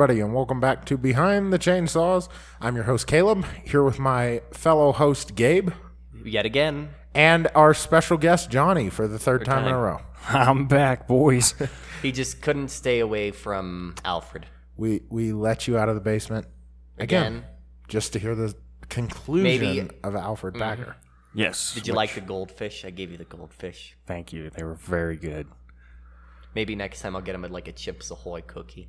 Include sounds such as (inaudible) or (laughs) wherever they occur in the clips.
Hello, everybody, and welcome back to Behind the Chainsaws. I'm your host, Caleb, here with my fellow host, Gabe, Yet again. and our special guest, Johnny, for the third time, in a row. (laughs) I'm back, boys. (laughs) He just couldn't stay away from Alfred. We we let you out of the basement again, Again. just to hear the conclusion Maybe- of Alfred mm-hmm. Packer. yes. Did you like the goldfish? I gave you the goldfish. Thank you. They were very good. Maybe next time I'll get him like a Chips Ahoy cookie.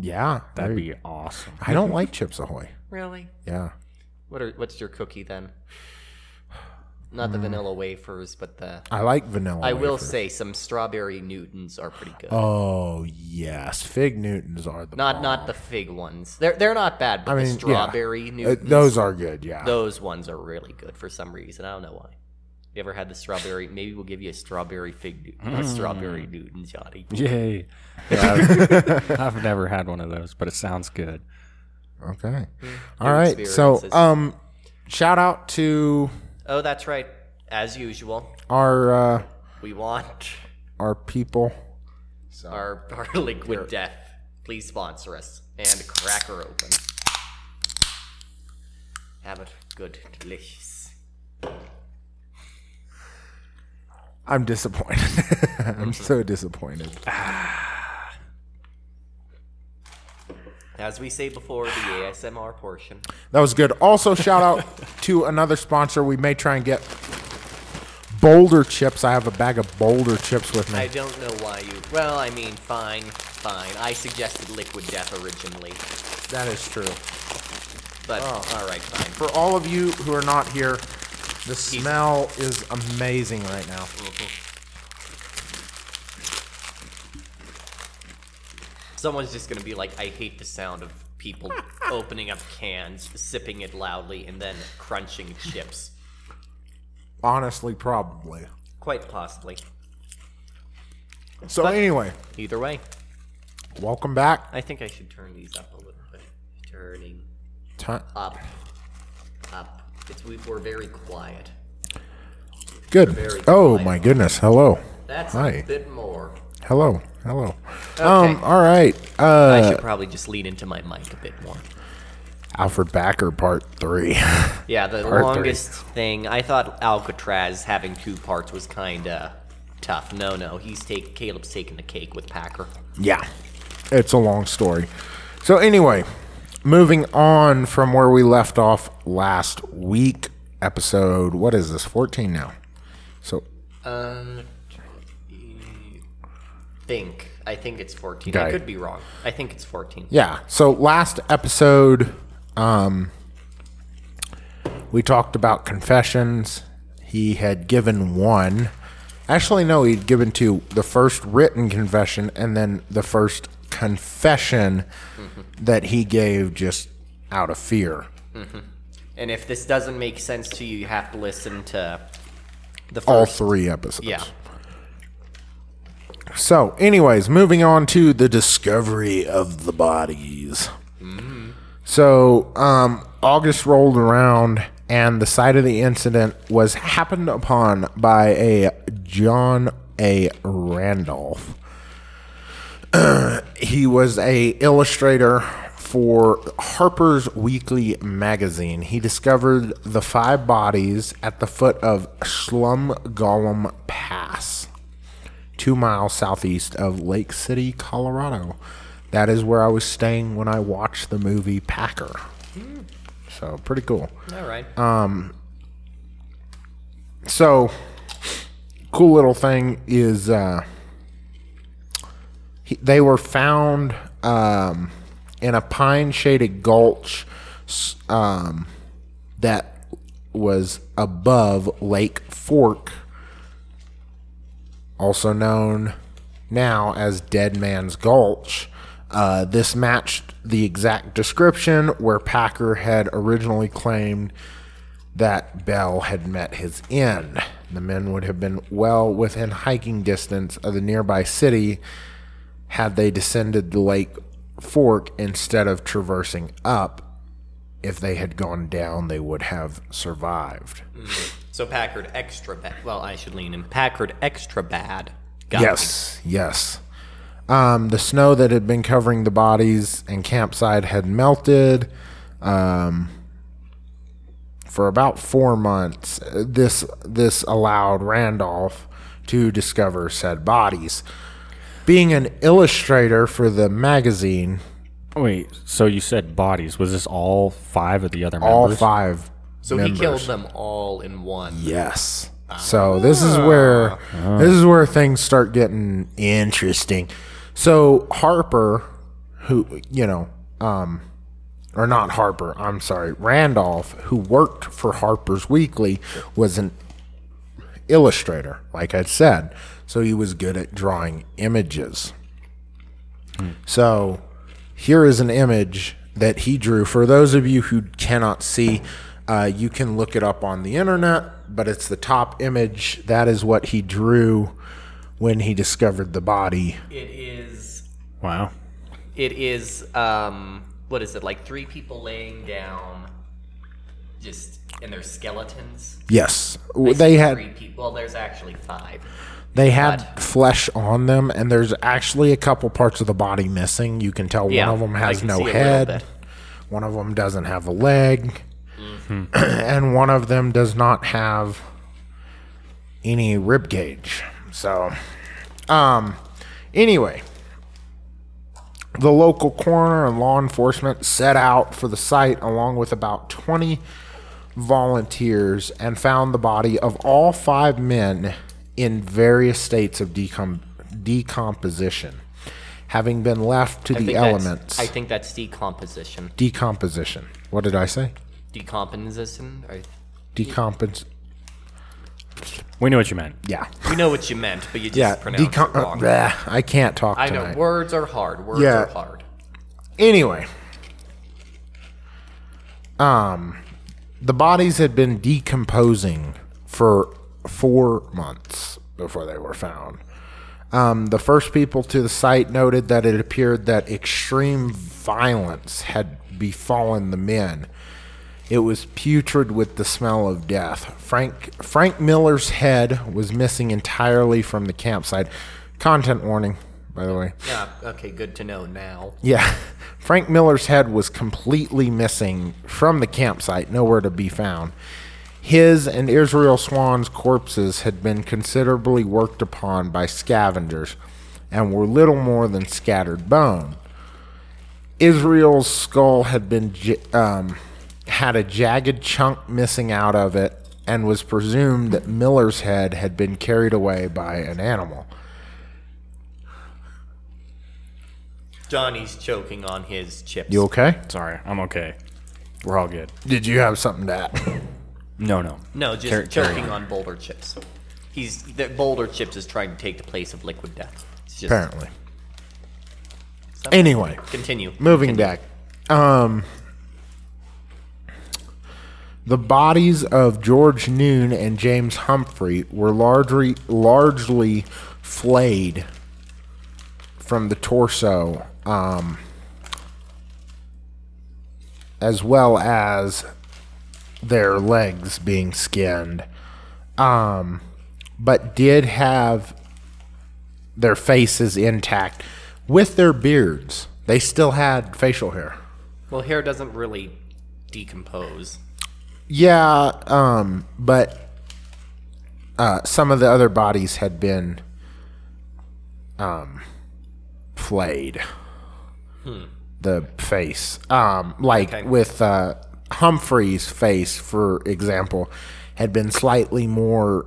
Yeah, That'd there- be awesome. I don't like Chips Ahoy. (laughs) Really? Yeah, What are what's your cookie then? Not the vanilla wafers, but the I like vanilla. I will wafers. say some strawberry Newtons are pretty good. Oh yes, Fig Newtons are the not not the fig ones. They're they're not bad, but I mean, the yeah. strawberry Uh, Newtons those are good. Yeah, those ones are really good for some reason. I don't know why. You ever had the strawberry? Maybe we'll give you a strawberry fig, Newton, a strawberry Newton, Johnny. Yay. Yeah, I've, (laughs) I've never had one of those, but it sounds good. Okay. All right. So, um, shout out to Oh, that's right. As usual, our uh, we want our people. our, our liquid death. Please sponsor us and crack her open. Have it good, delicious. I'm disappointed. (laughs) I'm so disappointed. (sighs) As we say before, the ASMR portion. That was good. Also, shout out to another sponsor. We may try and get Boulder chips. I have a bag of Boulder chips with me. I don't know why you. Well, I mean, fine, fine. I suggested liquid death originally, That is true. but oh. all right, fine. For all of you who are not here, the smell is amazing right now. Someone's just gonna be like, I hate the sound of people (laughs) opening up cans, sipping it loudly, and then crunching chips. Honestly, probably. Quite possibly. So anyway, Either way, welcome back. I think I should turn these up a little bit. Turning Ti- up, up. It's we, we're very quiet. Good. very Oh quiet. my goodness. Hello. That's Hi. a bit more. Hello. Hello. Okay. Um. All right. I Uh, should probably just lean into my mic a bit more. Alfred Packer Part Three. (laughs) Yeah, the Part three. longest thing. I thought Alcatraz having two parts was kind of tough. No, no, he's take Caleb's taking the cake with Packer. yeah. It's a long story. So anyway, moving on from where we left off last week, episode. What is this? Fourteen now. So Um, think I think it's fourteen. I could be wrong. I think it's fourteen. Yeah. So last episode, um, we talked about confessions. He had given one. Actually, no, he'd given two. The first written confession, and then the first confession that he gave just out of fear. And if this doesn't make sense to you, you have to listen to the first. All three episodes. Yeah. So, anyways, moving on to the discovery of the bodies. So, um, August rolled around, and the site of the incident was happened upon by a John A. Randolph. (clears throat) he was a illustrator for Harper's Weekly magazine. He discovered the five bodies at the foot of Slum Gollum Pass two miles southeast of Lake City, Colorado. That is where I was staying when I watched the movie Packer. So pretty cool. All right. Um. So cool little thing is uh, he, they were found um, in a pine shaded gulch um, that was above Lake Fork, also known now as Dead Man's Gulch. Uh, this matched the exact description where Packer had originally claimed that Bell had met his end. The men would have been well within hiking distance of the nearby city had they descended the lake fork instead of traversing up. If they had gone down, they would have survived. so Packard extra bad. Well, I should lean in. Packard extra bad. Got Yes, yes. Um, the snow that had been covering the bodies and campsite had melted. Um, for about four months, this this allowed Randolph to discover said bodies. Being an illustrator for the magazine, Wait, so you said bodies. Was this all five of the other members? all five. So members. he killed them all in one. Yes. So this is where this is where things start getting interesting. So Harper, who you know, um, or not Harper, I'm sorry, Randolph, who worked for Harper's Weekly, was an illustrator, like I said. So he was good at drawing images. So here is an image that he drew. For those of you who cannot see, uh, you can look it up on the internet, but it's the top image. That is what he drew when he discovered the body. It is. Wow. It is. Um. What is it? Like three people laying down, just in their skeletons. Yes, I they had three people. Well, there's actually five. They had God. flesh on them, and there's actually a couple parts of the body missing. You can tell Yeah, one of them has no see a little head, one of them doesn't have a leg, Mm-hmm. (clears throat) and one of them does not have any rib cage. So, um, anyway, the local coroner and law enforcement set out for the site along with about 20 volunteers and found the body of all five men in various states of decom- decomposition, having been left to I the think that's- elements. I think that's decomposition. decomposition. What did I say? Decomposition. Or, Decompos. We knew what you meant. Yeah. we know what you meant, but you just Yeah. pronounced Decom- it wrong. uh, bleh, I can't talk I tonight. know words are hard. Words Yeah. are hard. Anyway, um, the bodies had been decomposing for four months before they were found. Um, the first people to the site noted that it appeared that extreme violence had befallen the men. It was putrid with the smell of death. Frank Frank Miller's head was missing entirely from the campsite. Content warning, by the way. Yeah. Okay. Good to know now. Yeah. (laughs) Frank Miller's head was completely missing from the campsite, nowhere to be found. His and Israel Swan's corpses had been considerably worked upon by scavengers and were little more than scattered bone. Israel's skull had been um, had a jagged chunk missing out of it and was presumed that Miller's head had been carried away by an animal. Johnny's choking on his chips. You okay? Sorry, I'm okay. We're all good. Did you have something to add? No, no. No, just Carry- carry choking on. on boulder chips. He's the boulder chips is trying to take the place of liquid death. It's just Apparently. Anyway, continue. moving Continue. back. Um, the bodies of George Noon and James Humphrey were largely largely flayed from the torso, um, as well as their legs being skinned, um, but did have their faces intact with their beards. They still had facial hair. Well, hair doesn't really decompose. Yeah, um, but uh, some of the other bodies had been um, flayed. The face, um, like Okay. with uh, Humphrey's face, for example, had been slightly more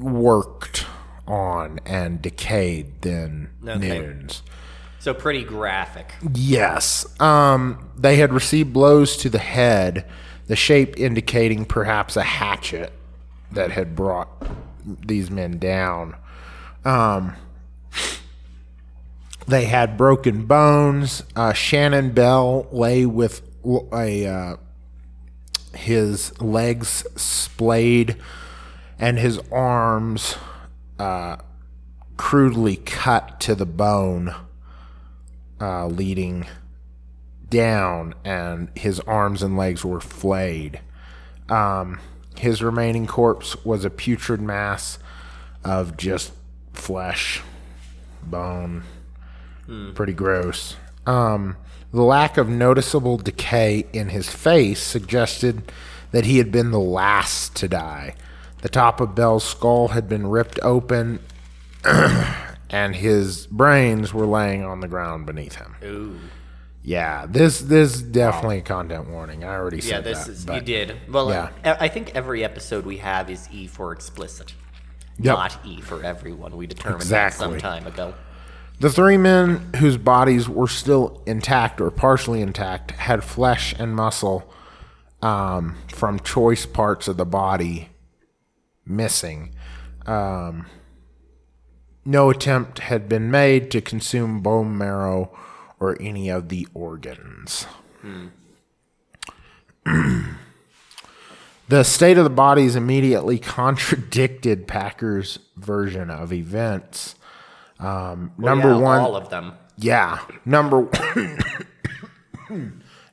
worked on and decayed than Okay. Noon's. So pretty graphic. Yes. Um, they had received blows to the head, the shape indicating perhaps a hatchet that had brought these men down. Um, they had broken bones. Uh, Shannon Bell lay with a uh, his legs splayed and his arms uh, crudely cut to the bone uh, leading down, and his arms and legs were flayed. Um, his remaining corpse was a putrid mass of just flesh, bone. Pretty gross. Um, the lack of noticeable decay in his face suggested that he had been the last to die. The top of Bell's skull had been ripped open, (clears throat) and his brains were laying on the ground beneath him. Ooh. Yeah, this this is definitely a content warning. I already said that. Yeah, said this that. is you did. Well, Yeah. I I think every episode we have is E for explicit. Yep. Not E for everyone. We determined Exactly. that some time ago. The three men whose bodies were still intact or partially intact had flesh and muscle um, from choice parts of the body missing. Um, no attempt had been made to consume bone marrow or any of the organs. (clears throat) the state of the bodies immediately (laughs) contradicted Packer's version of events. Um, Well, number yeah, one, all of them. yeah. Number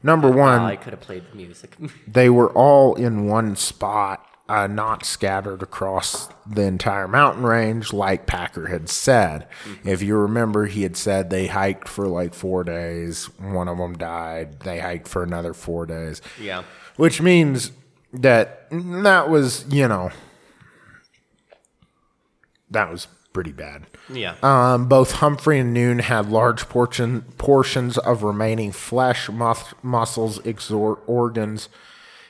number one, I could have played the music. (laughs) they were all in one spot, uh, not scattered across the entire mountain range, like Packer had said. If you remember, he had said they hiked for like four days. One of them died. They hiked for another four days, yeah. which means that that was, you know, that was pretty bad. Yeah. Um, both Humphrey and Noon had large portion, portions of remaining flesh, mus- muscles, exor- organs,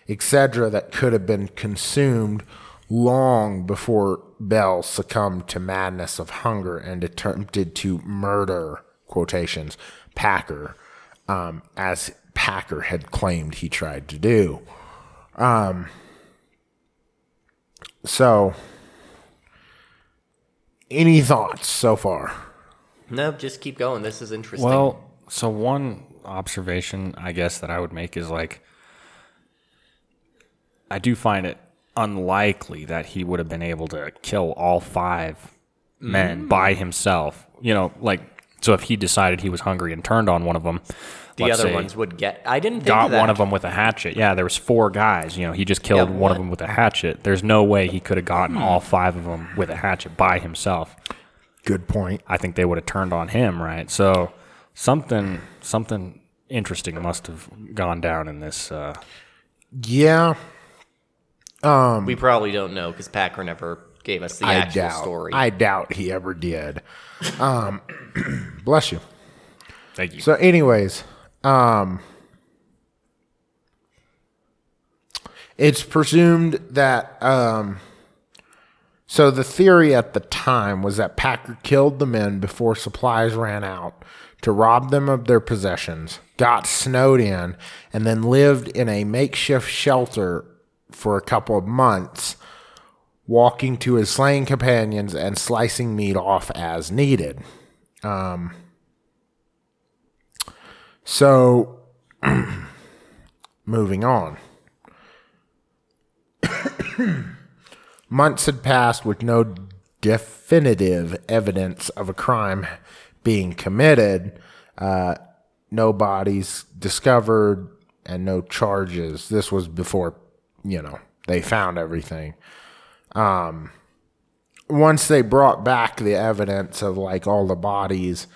etc., that could have been consumed long before Bell succumbed to madness of hunger and attempted to murder quotations Packer, um, as Packer had claimed he tried to do. Um, so, any thoughts so far? no, just keep going. This is interesting. Well, so one observation I guess that I would make is like I do find it unlikely that he would have been able to kill all five men by himself. You know, like so if he decided he was hungry and turned on one of them, the other say, ones would get. I didn't think got of that. one of them with a hatchet. Yeah, there was four guys. You know, he just killed Yeah, one of them with a hatchet. There's no way he could have gotten Hmm. all five of them with a hatchet by himself. Good point. I think they would have turned on him, right? So something something interesting must have gone down in this. Uh, Yeah, We probably don't know because Packer never gave us the I actual doubt. story. I doubt he ever did. Um, (clears throat) bless you. thank you. So, anyways, um, it's presumed that. Um, so the theory at the time was that Packer killed the men before supplies ran out to rob them of their possessions, got snowed in, and then lived in a makeshift shelter for a couple of months, walking to his slain companions and slicing meat off as needed. So, (clears throat) moving on. (coughs) Months had passed with no definitive evidence of a crime being committed, uh, no bodies discovered, and no charges. This was before, you know, they found everything. Um, once they brought back the evidence of like all the bodies,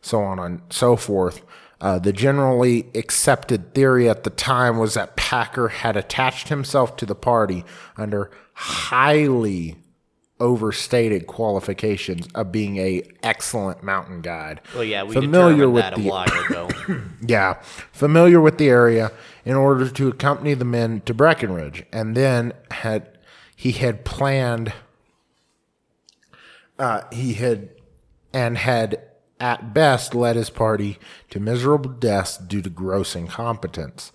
so on and so forth, uh, the generally accepted theory at the time was that Packer had attached himself to the party under highly overstated qualifications of being a excellent mountain guide. well, yeah, we familiar with that the a while ago. (coughs) yeah, familiar with the area in order to accompany the men to Breckenridge, and then had he had planned. Uh, he had and had at best led his party to miserable deaths due to gross incompetence.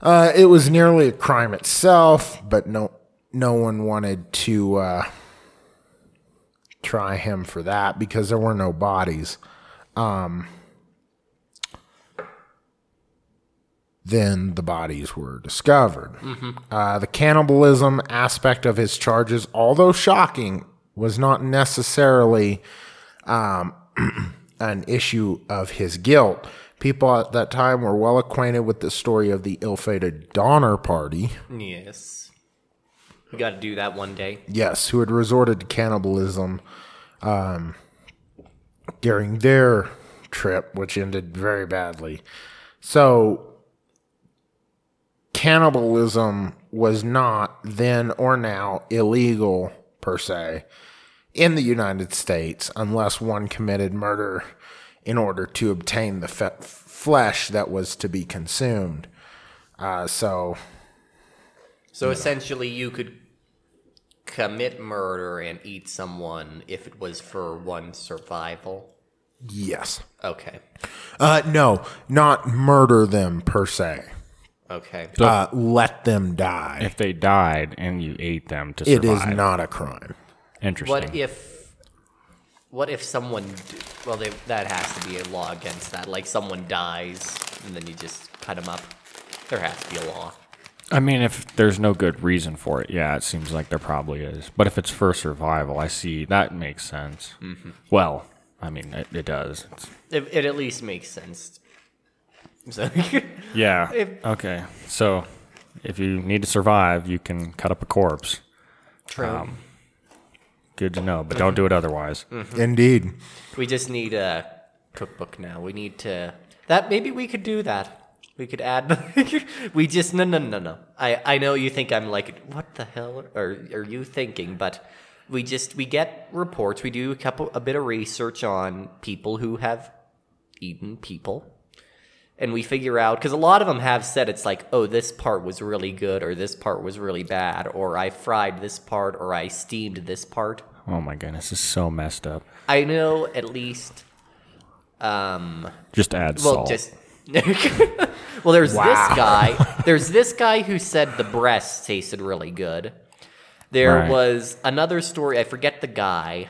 Uh, it was nearly a crime itself, but no, no one wanted to uh, try him for that because there were no bodies. then the bodies were discovered. Uh, the cannibalism aspect of his charges, although shocking, was not necessarily um, (clears throat) an issue of his guilt. People at that time were well acquainted with the story of the ill fated Donner Party, yes. We got to do that one day. yes, who had resorted to cannibalism um, during their trip, which ended very badly. So, cannibalism was not then or now illegal per se in the United States unless one committed murder in order to obtain the fe- flesh that was to be consumed. Uh, so, So essentially, you could commit murder and eat someone if it was for one survival. yes. Okay. Uh, no, not murder them per se. Okay. Uh, let them die. If they died and you ate them to survive. it is not a crime. Interesting. What if? What if someone? d- Well, they, that has to be a law against that. Like someone dies and then you just cut them up. There has to be a law. I mean, if there's no good reason for it, yeah, it seems like there probably is. But if it's for survival, I see that makes sense. Mm-hmm. Well, I mean, it, it does. It's, It, it at least makes sense. So (laughs) yeah. If- okay. So, if you need to survive, you can cut up a corpse. true. Good to know, but don't do it otherwise. Mm-hmm. Indeed. We just need a cookbook now. We need to that maybe we could do that. We could add. (laughs) we just no no no no. I I know you think I'm like what the hell are are you thinking? But we just we get reports. We do a couple a bit of research on people who have eaten people, and we figure out because a lot of them have said it's like oh this part was really good or this part was really bad or I fried this part or I steamed this part. Oh my goodness, this is so messed up. I know at least. Um. Just add Well, salt. just. (laughs) well, there's this guy. (laughs) There's this guy who said the breasts tasted really good. There Right. was another story. I forget the guy,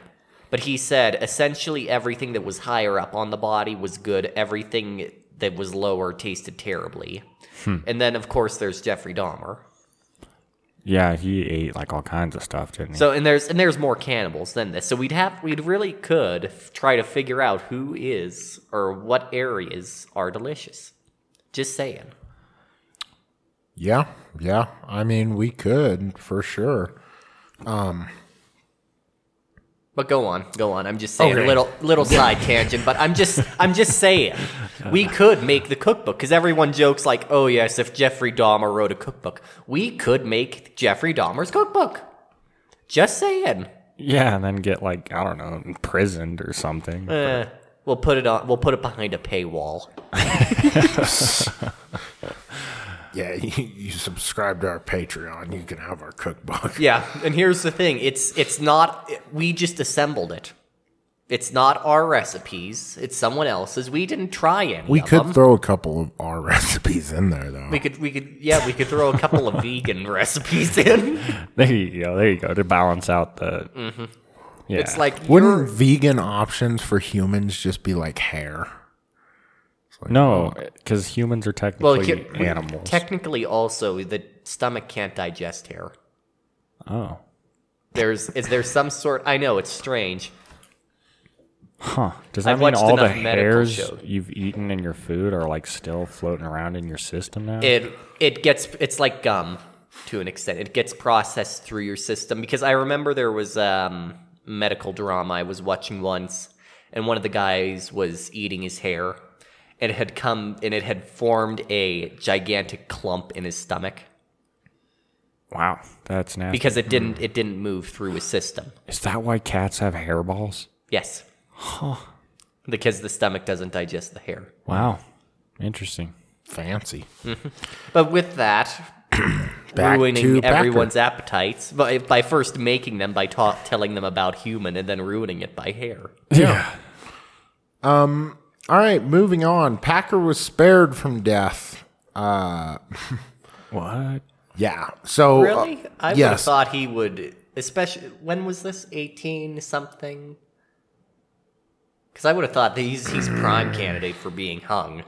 but he said essentially everything that was higher up on the body was good. Everything that was lower tasted terribly. Hmm. And then, of course, there's Jeffrey Dahmer. yeah, he ate like all kinds of stuff, didn't he? So and there's and there's more cannibals than this. So we'd have we'd really could f- try to figure out who is or what areas are delicious. Just saying. Yeah. Yeah. I mean, we could for sure. But go on, go on. I'm just saying Okay. little little side tangent, but I'm just I'm just saying (laughs) we could make the cookbook because everyone jokes like, oh yes, if Jeffrey Dahmer wrote a cookbook, we could make Jeffrey Dahmer's cookbook. Just saying. yeah, and then get like I don't know, imprisoned or something. Eh, we'll put it on. We'll put it behind a paywall. (laughs) (laughs) Yeah. (laughs) You, you subscribe to our Patreon, you can have our cookbook. Yeah, and here's the thing: it's it's not. We just assembled it. It's not our recipes. It's someone else's. We didn't try any. We of could them. throw a couple of our (laughs) recipes in there, though. We could, we could, yeah, we could throw a couple of (laughs) vegan recipes in. There you go. There you go to balance out the. Yeah. Mm-hmm. It's like Wouldn't vegan options for humans just be like hair? No, because humans are well, technically he- we- animals. Technically, also the stomach can't digest hair. oh, There's is there some sort? I know it's strange. huh? Does that I've mean all the hairs shows. you've eaten in your food are like still floating around in your system now? It it gets it's like gum to an extent. It gets processed through your system because I remember there was um medical drama I was watching once and one of the guys was eating his hair and it had come and it had formed a gigantic clump in his stomach wow, that's nasty. because it didn't it didn't move through his system. Is that why cats have hairballs? Yes. Because the stomach doesn't digest the hair. Wow, interesting. Fancy. Mm-hmm. But with that, (clears throat) Back to ruining Packer. everyone's appetites by, by first making them by ta- telling them about human and then ruining it by hair. Yeah. Um, All right, moving on. Packer was spared from death. Uh, (laughs) What? yeah. So uh, Really? I would have thought he would, especially when was this? Eighteen something. Because I would have thought that he's he's (clears throat) prime candidate for being hung.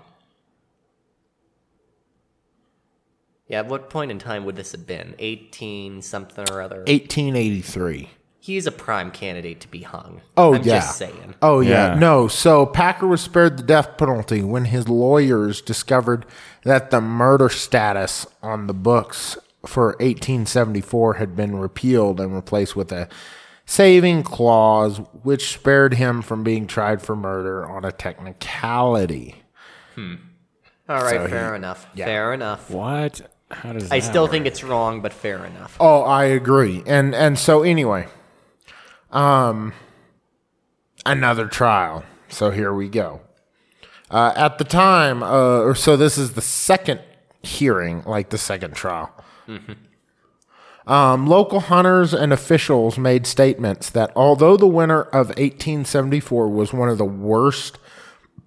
Yeah, at what point in time would this have been? Eighteen something or other. 1883. He's a prime candidate to be hung. Oh I'm yeah. just saying. Oh yeah. Yeah. No. So Packer was spared the death penalty when his lawyers discovered that the murder status on the books for 1874 had been repealed and replaced with a saving clause, which spared him from being tried for murder on a technicality. Hmm. All right, So he- fair enough. yeah. Fair enough. What? How does I that still work? think it's wrong, but fair enough. Oh, I agree. And and so anyway, um another trial. So here we go. Uh, at the time, uh, or so this is the second hearing, like the second trial. Um, local hunters and officials made statements that although the winter of 1874 was one of the worst,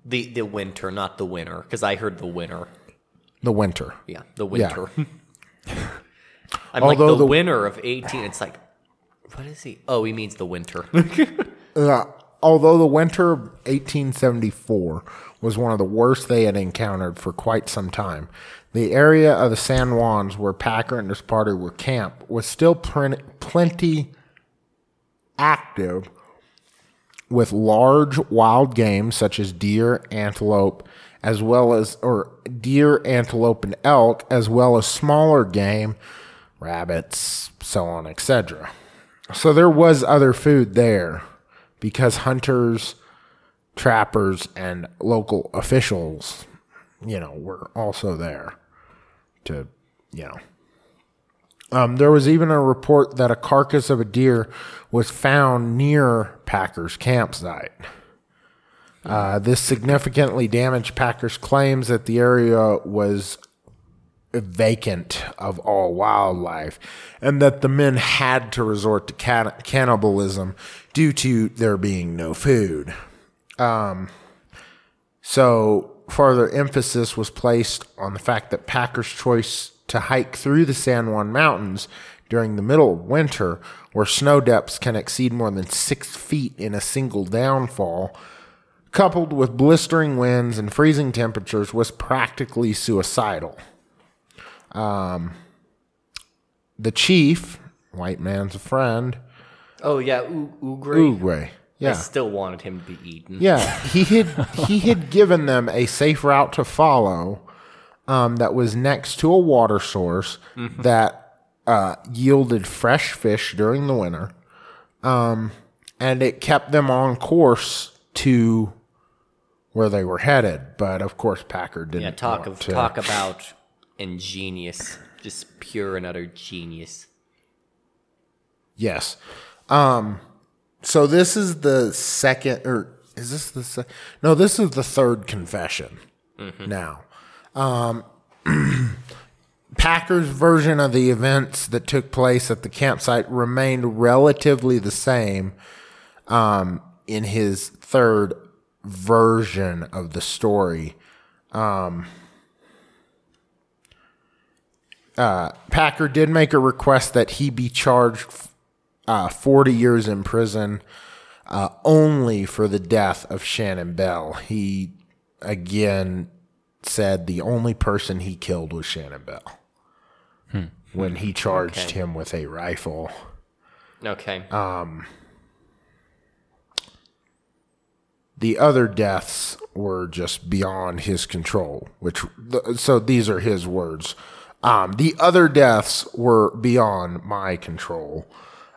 The the winter, not the winner, because I heard the winner. the winter, Yeah, the winter. (laughs) I'm Although like the, the- winner of 18. It's like, what is he? Oh, he means the winter. (laughs) Uh, although the winter of 1874 was one of the worst they had encountered for quite some time, the area of the San Juans where Packer and his party were camped was still plenty active with large wild game such as deer, antelope, as well as or deer, antelope, and elk, as well as smaller game, rabbits, so on, etc. So there was other food there because hunters, trappers, and local officials, you know, were also there to, you know. Um, there was even a report that a carcass of a deer was found near Packer's campsite. Uh, this significantly damaged Packer's claims that the area was vacant of all wildlife and that the men had to resort to can- cannibalism due to there being no food. Um, so further emphasis was placed on the fact that Packer's choice to hike through the San Juan Mountains during the middle of winter, where snow depths can exceed more than six feet in a single downfall, coupled with blistering winds and freezing temperatures, was practically suicidal. The chief, white man's a friend, oh yeah, U- Ugre. Uruguay. I Yeah. still wanted him to be eaten. Yeah, he (laughs) had he had given them a safe route to follow um, that was next to a water source that uh, yielded fresh fish during the winter, um, and it kept them on course to where they were headed. But of course, Packer didn't. Yeah, talk want of to- talk about ingenious, just pure and utter genius. Yes. Um so this is the second or is this the se- No, this is the third confession. Now. Um (clears throat) Packer's version of the events that took place at the campsite remained relatively the same um, in his third version of the story. Packer did make a request that he be charged uh, 40 years in prison uh, only for the death of Shannon Bell. He, again, said the only person he killed was Shannon Bell when he charged Okay. him with a rifle. Okay. Um, The other deaths were just beyond his control, which, so these are his words. Um, the other deaths were beyond my control.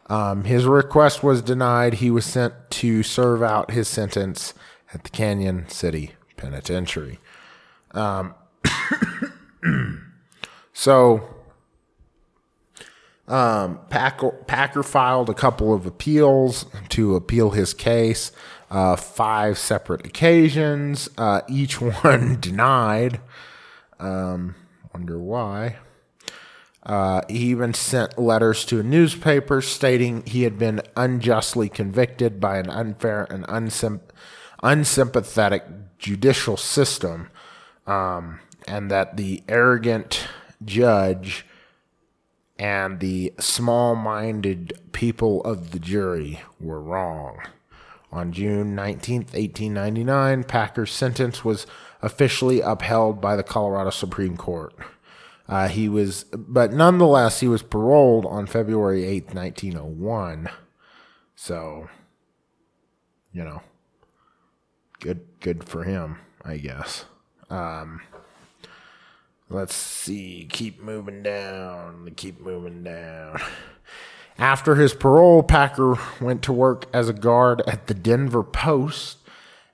Um, his request was denied. He was sent to serve out his sentence at the Cañon City Penitentiary. Um, (coughs) so, um, Packer, Packer filed a couple of appeals to appeal his case, uh, five separate occasions, uh, each (laughs) one denied. Um, wonder why. Uh, he even sent letters to a newspaper stating he had been unjustly convicted by an unfair and unsym- unsympathetic judicial system, um, and that the arrogant judge and the small minded people of the jury were wrong. On June 19th, 1899, Packer's sentence was officially upheld by the Colorado Supreme Court. Uh, he was, but nonetheless, he was paroled on February 8th, 1901. So, you know, good, good for him, I guess. Um, let's see, keep moving down, keep moving down. After his parole, Packer went to work as a guard at the Denver Post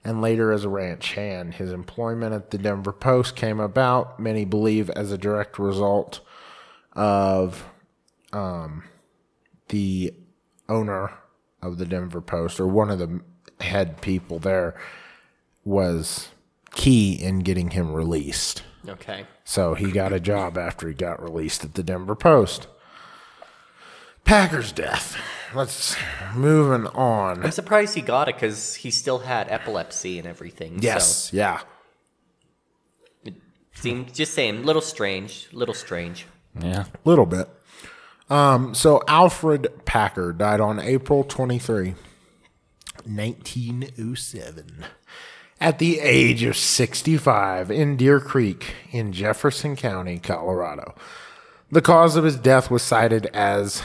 and later as a ranch hand. His employment at the Denver Post came about, many believe, as a direct result of um, the owner of the Denver Post, or one of the head people there, was key in getting him released. Okay. So he got a job after he got released at the Denver Post. Packer's death. Let's moving on. I'm surprised he got it because he still had epilepsy and everything. Yes, yeah. So it seemed just saying, little strange, little strange. Yeah. A little bit. Um, so Alfred Packer died on April 23, 1907, at the age of 65 in Deer Creek in Jefferson County, Colorado. The cause of his death was cited as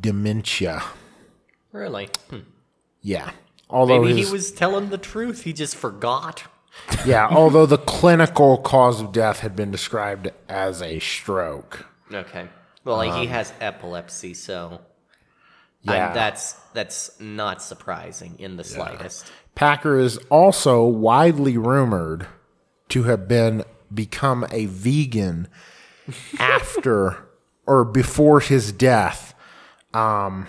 dementia. Really? Hmm. Yeah. Although Maybe his, he was telling the truth. He just forgot. yeah, although the clinical cause of death had been described as a stroke. Okay. Well, like he has epilepsy, so Um, Yeah. I'm- that's that's not surprising in the slightest. Packer is also widely rumored to have been become a vegan (laughs) after or before his death, um,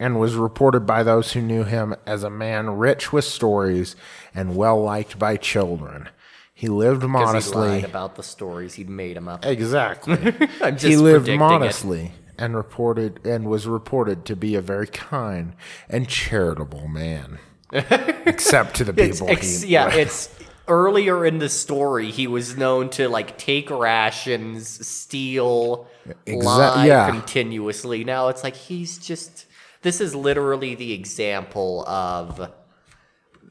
and was reported by those who knew him as a man rich with stories and well liked by children. He lived Because he modestly. lied about the stories. He'd made them up. Exactly. (laughs) He lived predicting it. modestly and reported and was reported to be a very kind and charitable man. (laughs) Except to the It's, people ex- he yeah, it's earlier in the story. He was known to like take rations, steal, Exa- lie yeah. continuously. Now it's like he's just. This is literally the example of,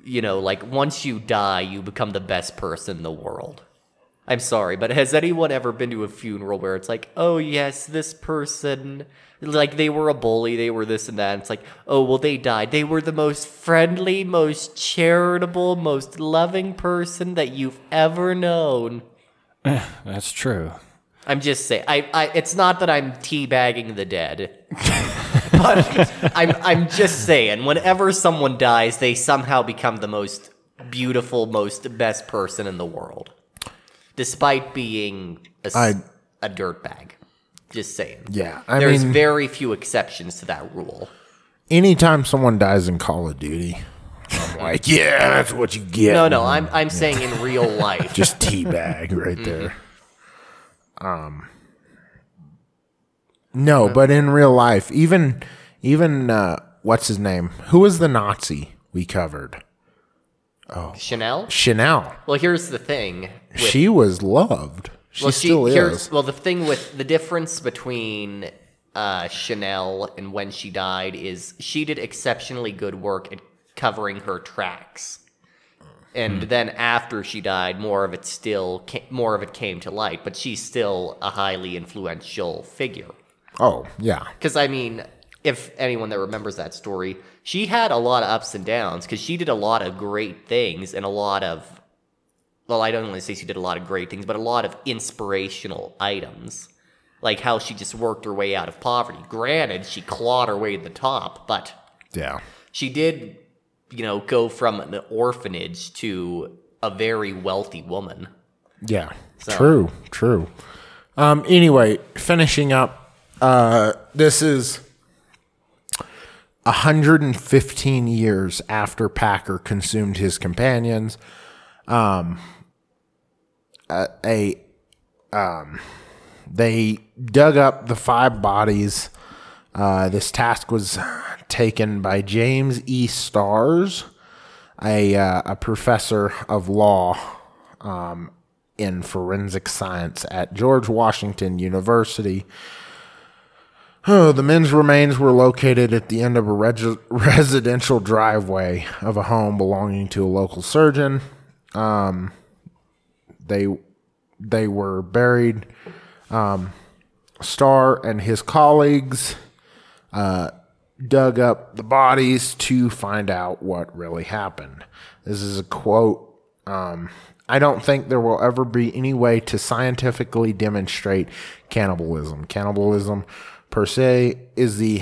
you know, like once you die, you become the best person in the world. I'm sorry, but has anyone ever been to a funeral where it's like, oh yes, this person, like they were a bully, they were this and that. And it's like, oh well, they died. They were the most friendly, most charitable, most loving person that you've ever known. Eh, that's true. I'm just saying. I, I it's not that I'm teabagging the dead, (laughs) but I'm I'm just saying. Whenever someone dies, they somehow become the most beautiful, most best person in the world, despite being a, I- a dirtbag. Just saying. Yeah, I There's mean- very few exceptions to that rule. anytime someone dies in Call of Duty, I'm like, yeah, that's what you get. No, no, I'm I'm saying in real (laughs) life. just teabag right there. Um, no, but in real life, even even uh, what's his name? Who was the Nazi we covered? Chanel. Chanel. Well, here's the thing. With she was loved. She well, still here's- is. Well, the thing with the difference between uh, Chanel and when she died is she did exceptionally good work at covering her tracks, and Hmm. then after she died, more of it still ca- more of it came to light. But she's still a highly influential figure. Oh yeah, Because I mean, if anyone that remembers that story, she had a lot of ups and downs because she did a lot of great things and a lot of, well, I don't want to say she did a lot of great things, but a lot of inspirational items, like how she just worked her way out of poverty. Granted, she clawed her way to the top, but yeah. she did, you know, go from an orphanage to a very wealthy woman. Yeah, true, true. Um, anyway, finishing up, uh, this is 115 years after Packer consumed his companions. Um, uh, a um, they dug up the five bodies. Uh, this task was taken by James E. Starrs, a uh, a professor of law um, in forensic science at George Washington University. Oh, the men's remains were located at the end of a reg- (laughs) residential driveway of a home belonging to a local surgeon. Um, they they were buried. Um, Starr and his colleagues uh, dug up the bodies to find out what really happened. This is a quote. Um, I don't think there will ever be any way to scientifically demonstrate cannibalism. Cannibalism per se is the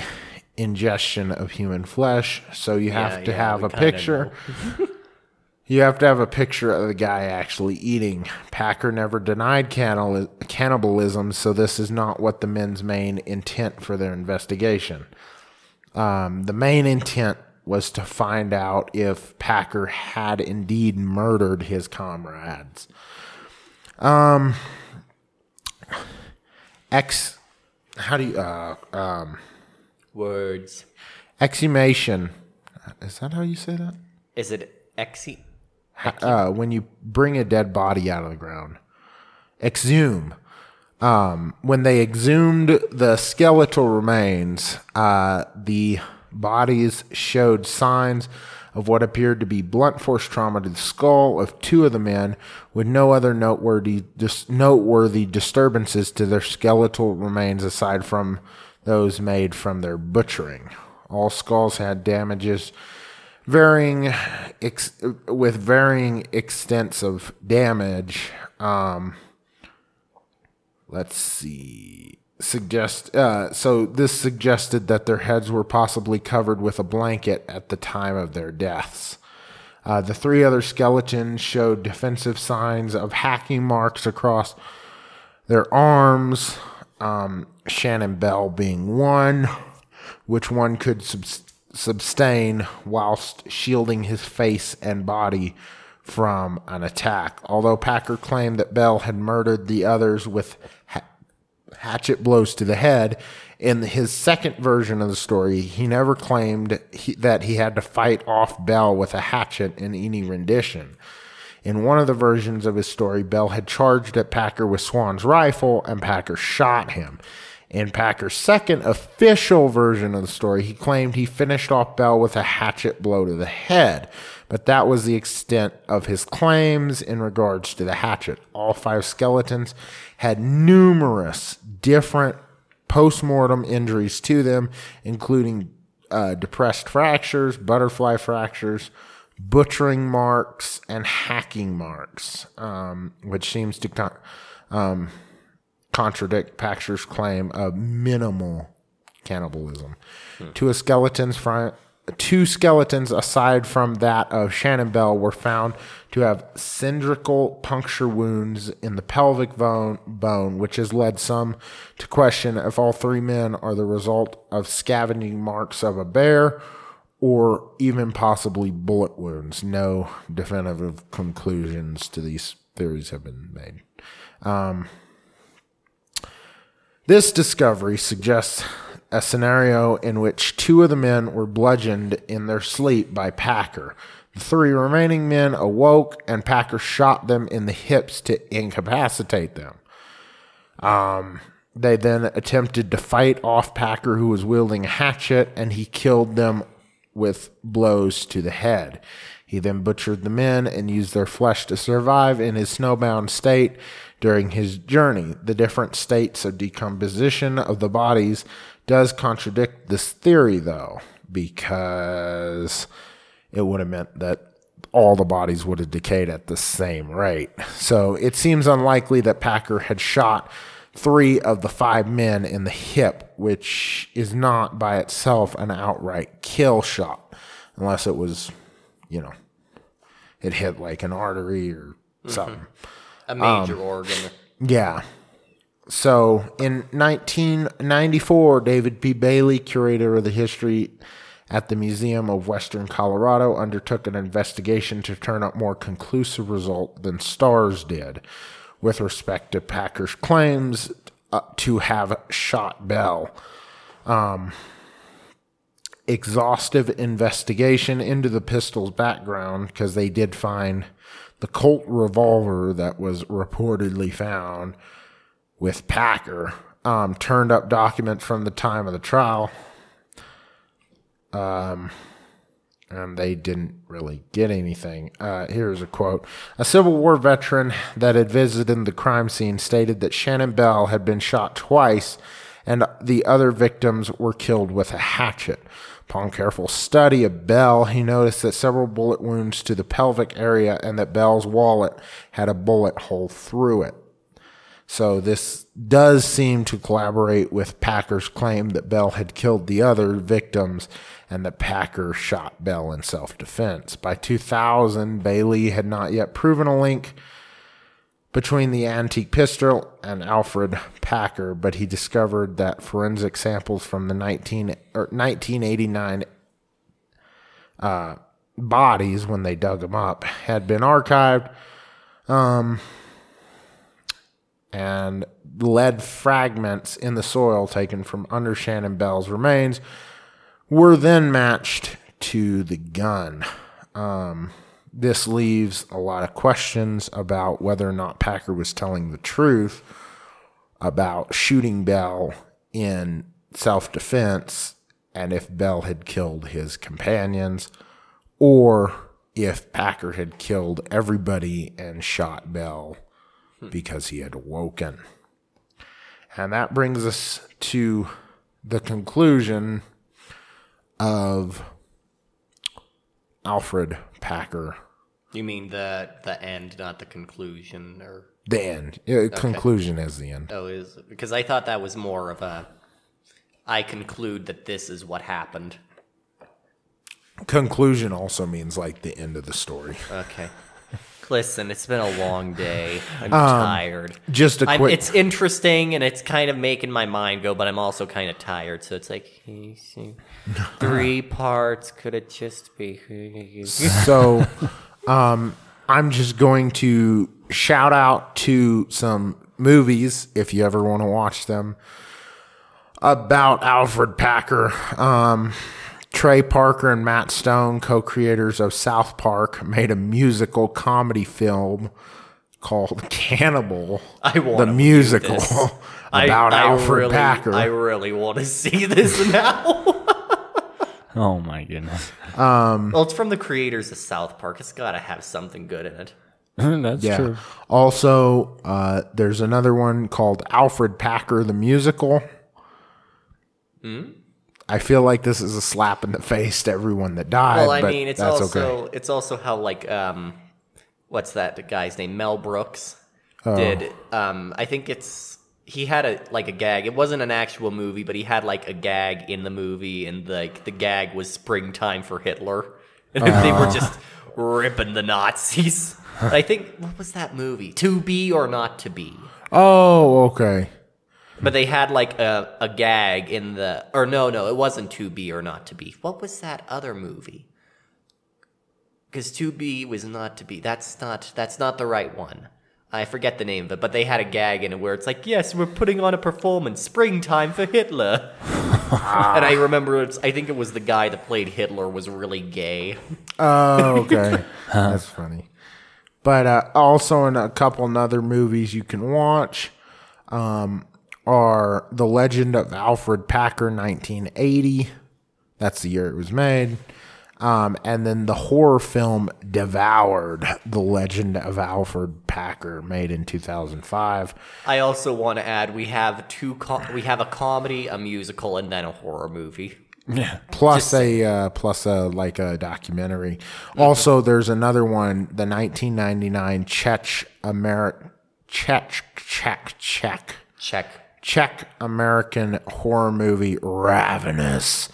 ingestion of human flesh. So you have Yeah, to yeah, have a picture. (laughs) you have to have a picture of the guy actually eating. Packer never denied cannibal- cannibalism, so this is not what the men's main intent for their investigation. Um, the main intent was to find out if Packer had indeed murdered his comrades. Um, ex, how do you uh, um, Words. exhumation? Is that how you say that? Is it exi? uh, when you bring a dead body out of the ground. Exhume. Um, when they exhumed the skeletal remains, uh, the bodies showed signs of what appeared to be blunt force trauma to the skull of two of the men, with no other noteworthy dis- noteworthy disturbances to their skeletal remains aside from those made from their butchering. All skulls had damages varying ex- with varying extents of damage. Um, let's see. Suggest uh, so this suggested that their heads were possibly covered with a blanket at the time of their deaths. Uh, the three other skeletons showed defensive signs of hacking marks across their arms. Um, Shannon Bell being one, which one could subs- sustain whilst shielding his face and body from an attack. Although Packer claimed that Bell had murdered the others with ha- hatchet blows to the head, in his second version of the story, he never claimed he, that he had to fight off Bell with a hatchet in any rendition. In one of the versions of his story, Bell had charged at Packer with Swan's rifle, and Packer shot him. In Packer's second official version of the story, he claimed he finished off Bell with a hatchet blow to the head, but that was the extent of his claims in regards to the hatchet. All five skeletons had numerous different post-mortem injuries to them, including uh, depressed fractures, butterfly fractures, butchering marks, and hacking marks, um, which seems to con- um, contradict Packer's claim of minimal cannibalism. to a skeletons from two skeletons aside from that of Shannon Bell were found to have cylindrical puncture wounds in the pelvic bone, bone, which has led some to question if all three men are the result of scavenging marks of a bear or even possibly bullet wounds. No definitive conclusions to these theories have been made. Um, this discovery suggests a scenario in which two of the men were bludgeoned in their sleep by Packer. The three remaining men awoke, and Packer shot them in the hips to incapacitate them. Um, they then attempted to fight off Packer, who was wielding a hatchet, and he killed them with blows to the head. He then butchered the men and used their flesh to survive in his snowbound state during his journey. The different states of decomposition of the bodies does contradict this theory, though, because it would have meant that all the bodies would have decayed at the same rate. So it seems unlikely that Packer had shot three of the five men in the hip, which is not by itself an outright kill shot, unless it was, you know, it hit like an artery or mm-hmm. something. A major um, organ. Yeah. So in 1994, David P. Bailey, curator of the history at the Museum of Western Colorado, undertook an investigation to turn up more conclusive result than Starrs did with respect to Packer's claims uh, to have shot Bell. Um, exhaustive investigation into the pistol's background because they did find the Colt revolver that was reportedly found with Packer. Um, turned up documents from the time of the trial. Um, and they didn't really get anything. Uh, here's a quote A Civil War veteran that had visited the crime scene stated that Shannon Bell had been shot twice and the other victims were killed with a hatchet. Upon careful study of Bell, he noticed that several bullet wounds to the pelvic area and that Bell's wallet had a bullet hole through it. So this does seem to collaborate with Packer's claim that Bell had killed the other victims and that Packer shot Bell in self defense. By 2000, Bailey had not yet proven a link between the antique pistol and Alfred Packer, but he discovered that forensic samples from the 19, or 1989 uh, bodies, when they dug them up, had been archived. Um, and lead fragments in the soil taken from under Shannon Bell's remains were then matched to the gun. Um, this leaves a lot of questions about whether or not Packer was telling the truth about shooting Bell in self defense and if Bell had killed his companions or if Packer had killed everybody and shot Bell Hmm. because he had woken. And that brings us to the conclusion of Alfred Packer. You mean the the end, not the conclusion, or The end. Yeah, Conclusion is the end. oh, is because I thought that was more of a. I conclude that this is what happened. Conclusion also means like the end of the story. Okay. Listen, it's been a long day. I'm tired. Just a I'm, quick. it's interesting and it's kind of making my mind go, but I'm also kind of tired. So it's like three (laughs) parts. Could it just be? so um, I'm just going to shout out to some movies if you ever want to watch them about Alfred Packer. Um, Trey Parker and Matt Stone, co creators of South Park, made a musical comedy film called Cannibal. I want the musical (laughs) I- about I Alfred really, Packer. I really want to see this (laughs) now. Oh my goodness. well, it's from the creators of South Park. It's got to have something good in it. (laughs) That's Yeah. true. Also, uh, there's another one called Alfred Packer the Musical. I feel like this is a slap in the face to everyone that died. Well, I mean, it's also okay. it's also how like um, what's that guy's name? Mel Brooks Oh. did. Um, I think it's he had a like a gag. It wasn't an actual movie, but he had like a gag in the movie, and like the gag was "Springtime for Hitler," (laughs) and they were Oh. just ripping the Nazis. (laughs) I think what was that movie? To be or not to be. Oh, okay. But they had like a, a gag in the or no no it wasn't to be or not to be. What was that other movie? Because to be was not to be. That's not that's not the right one. I forget the name of it, but they had a gag in it where it's like, yes, we're putting on a performance, springtime for Hitler. (laughs) and I remember, it's, I think it was the guy that played Hitler was really gay. Oh, okay. (laughs) That's funny. But uh, also in a couple other movies you can watch um, are The Legend of Alfred Packer, 1980. That's the year it was made. Um, and then the horror film Devoured, The Legend of Alfred Packer, made in 2005. I also want to add we have two co- we have a comedy, a musical, and then a horror movie. Yeah. plus a uh, plus a like a documentary. Also, there's another one, the 1999 Czech Ameri- Czech Czech Czech Check. Czech American horror movie Ravenous,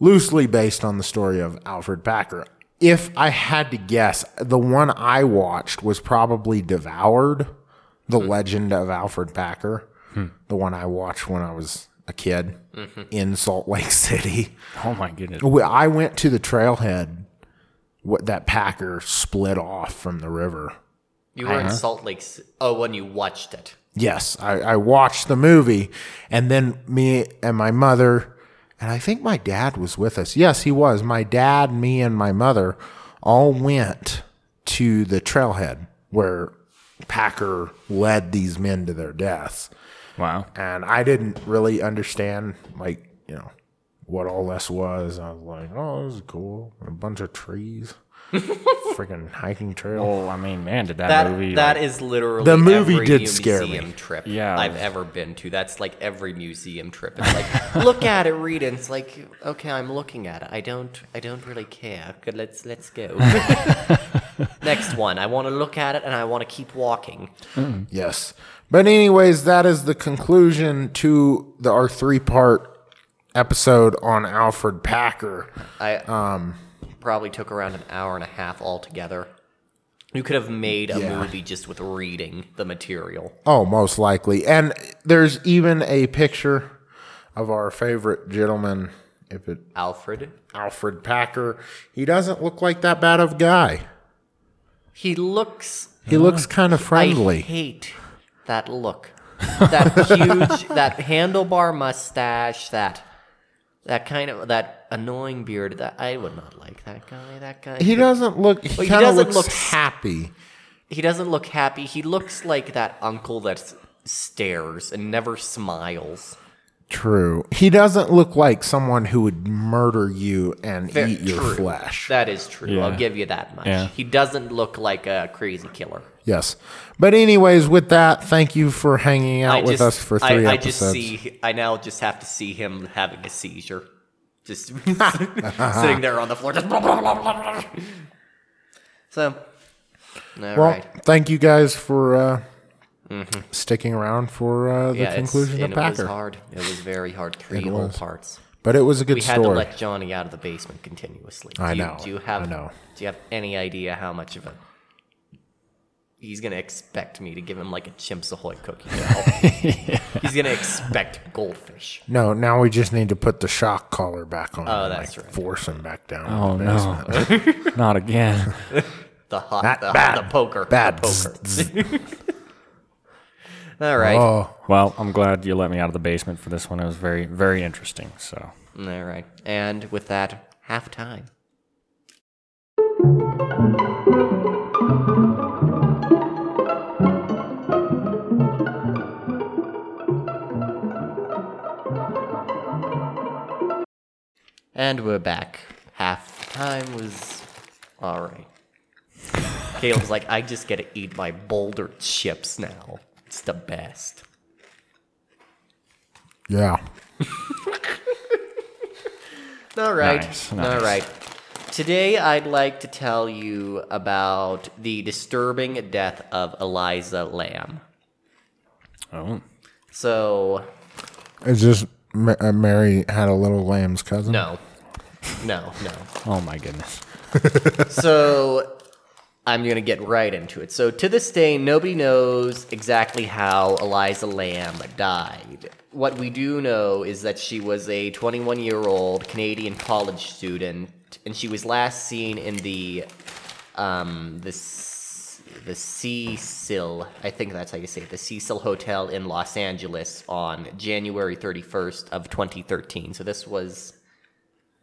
loosely based on the story of Alfred Packer. If I had to guess, the one I watched was probably Devoured, The hmm. Legend of Alfred Packer. Hmm. The one I watched when I was a kid mm-hmm. in Salt Lake (laughs) City. Oh my goodness. I went to the trailhead what that Packer split off from the river. You were in uh-huh. Salt Lake. Oh, when you watched it. Yes, I, I watched the movie, and then me and my mother, and I think my dad was with us. Yes, he was. My dad, me, and my mother all went to the trailhead where Packer led these men to their deaths. Wow. And I didn't really understand, like, you know, what all this was. I was like, oh, this is cool. A bunch of trees. (laughs) Freaking hiking trail. Well, I mean, man, did that, That movie that like, is literally The movie every did mu- scare me. trip Yeah. I've ever been to. That's like every museum trip. It's like (laughs) look at it, read it. It's like okay, I'm looking at it. I don't I don't really care. Good, let's let's go. (laughs) Next one. I want to look at it and I want to keep walking. Yes. But anyways, that is the conclusion to the our three part episode on Alfred Packer. I um probably took around an hour and a half altogether. You could have made a Yeah. movie just with reading the material. Oh, most likely. And there's even a picture of our favorite gentleman, if it Alfred. Alfred Packer. He doesn't look like that bad of a guy. He looks He looks mm. kind of friendly. I hate that look. That (laughs) huge, that handlebar mustache, that that kind of that annoying beard. That I would not like that guy. That guy. He doesn't look. He Well, he doesn't looks look happy. He doesn't look happy. He looks like that uncle that stares and never smiles. True. He doesn't look like someone who would murder you and Fair- eat your true. flesh. That is true. Yeah. I'll give you that much. Yeah. He doesn't look like a crazy killer. Yes. But anyways, with that, thank you for hanging out I with just, us for three I, I episodes. just see. I now just have to see him having a seizure, just (laughs) (laughs) sitting there on the floor. Just so, all well, right. thank you guys for uh, sticking around for uh, the Yeah, conclusion of it was hard. It was very hard. Three It whole parts. But it was a good story. We had to let Johnny out of the basement continuously. I do you, know, Do you have? I know. Do you have any idea how much of a? He's gonna expect me to give him like a Chips Ahoy cookie. (laughs) now. He's gonna expect goldfish. no, now we just need to put the shock collar back on. Oh, and, that's like, right. Force him back down. Oh no, (laughs) (laughs) not again. The hot, That the, bad. the poker, Bad. the poker. All right, Oh, Well, I'm glad you let me out of the basement for this one. It was very, very interesting. So, all right. And with that, half time. And we're back. Half time was all right. Caleb's like, I just gotta eat my boulder chips now. It's the best. yeah. (laughs) All right. Nice, nice. right. Today, I'd like to tell you about the disturbing death of Elisa Lamb. oh, So, Is this Ma- uh, Mary had a little lamb's cousin? no. No, no. oh my goodness. (laughs) So, I'm going to get right into it. So, to this day, nobody knows exactly how Elisa Lamb died. What we do know is that she was a 21 year old Canadian college student, and she was last seen in the um, the the Cecil, I think that's how you say it, the Cecil Hotel in Los Angeles on January 31st of 2013. So this was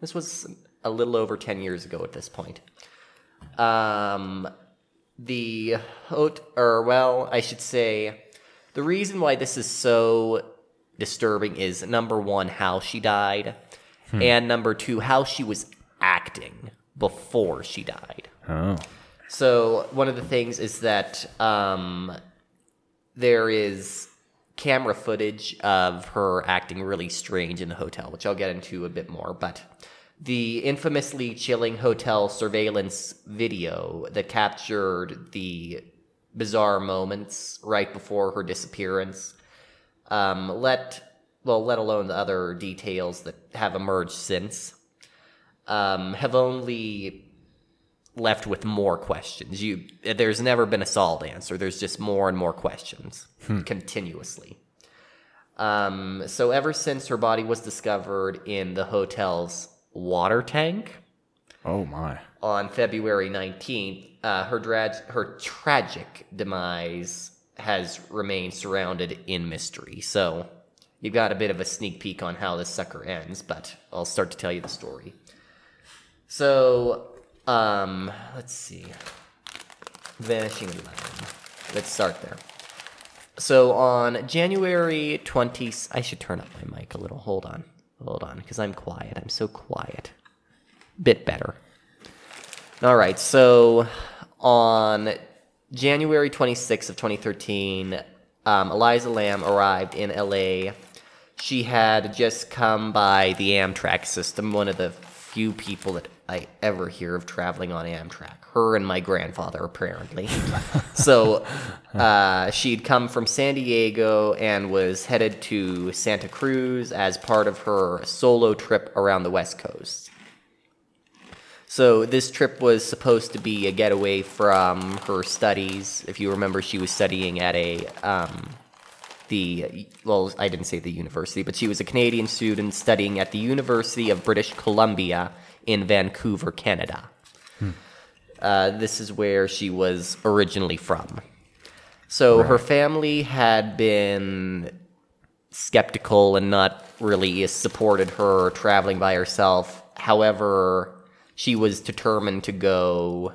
this was a little over 10 years ago at this point. Um, the hot or well, I should say, the reason why this is so disturbing is number one, how she died, and number two, how she was acting before she died. Oh, So one of the things is that um, there is camera footage of her acting really strange in the hotel, which I'll get into a bit more. But the infamously chilling hotel surveillance video that captured the bizarre moments right before her disappearance, um, let well, let alone the other details that have emerged since, um, have only left with more questions. You, there's never been a solid answer. There's just more and more questions continuously. Um, so ever since her body was discovered in the hotel's water tank oh my. on February 19th, uh, her, dra- her tragic demise has remained surrounded in mystery. So you got a bit of a sneak peek on how this sucker ends, but I'll start to tell you the story. So, um, let's see. Vanishing Eleven. Let's start there. So on January 20, I should turn up my mic a little. Hold on. Hold on, because I'm quiet. I'm so quiet. Bit better. All right. So on January 26th of 2013, um, Elisa Lamb arrived in LA. She had just come by the Amtrak system, one of the few people that I ever hear of traveling on Amtrak. Her and my grandfather, apparently. (laughs) so uh, she'd come from San Diego and was headed to Santa Cruz as part of her solo trip around the West Coast. So this trip was supposed to be a getaway from her studies. If you remember, she was studying at a um, the well, I didn't say the university, but she was a Canadian student studying at the University of British Columbia in Vancouver, Canada. Uh, this is where she was originally from. So her family had been skeptical and not really supported her traveling by herself. However, she was determined to go,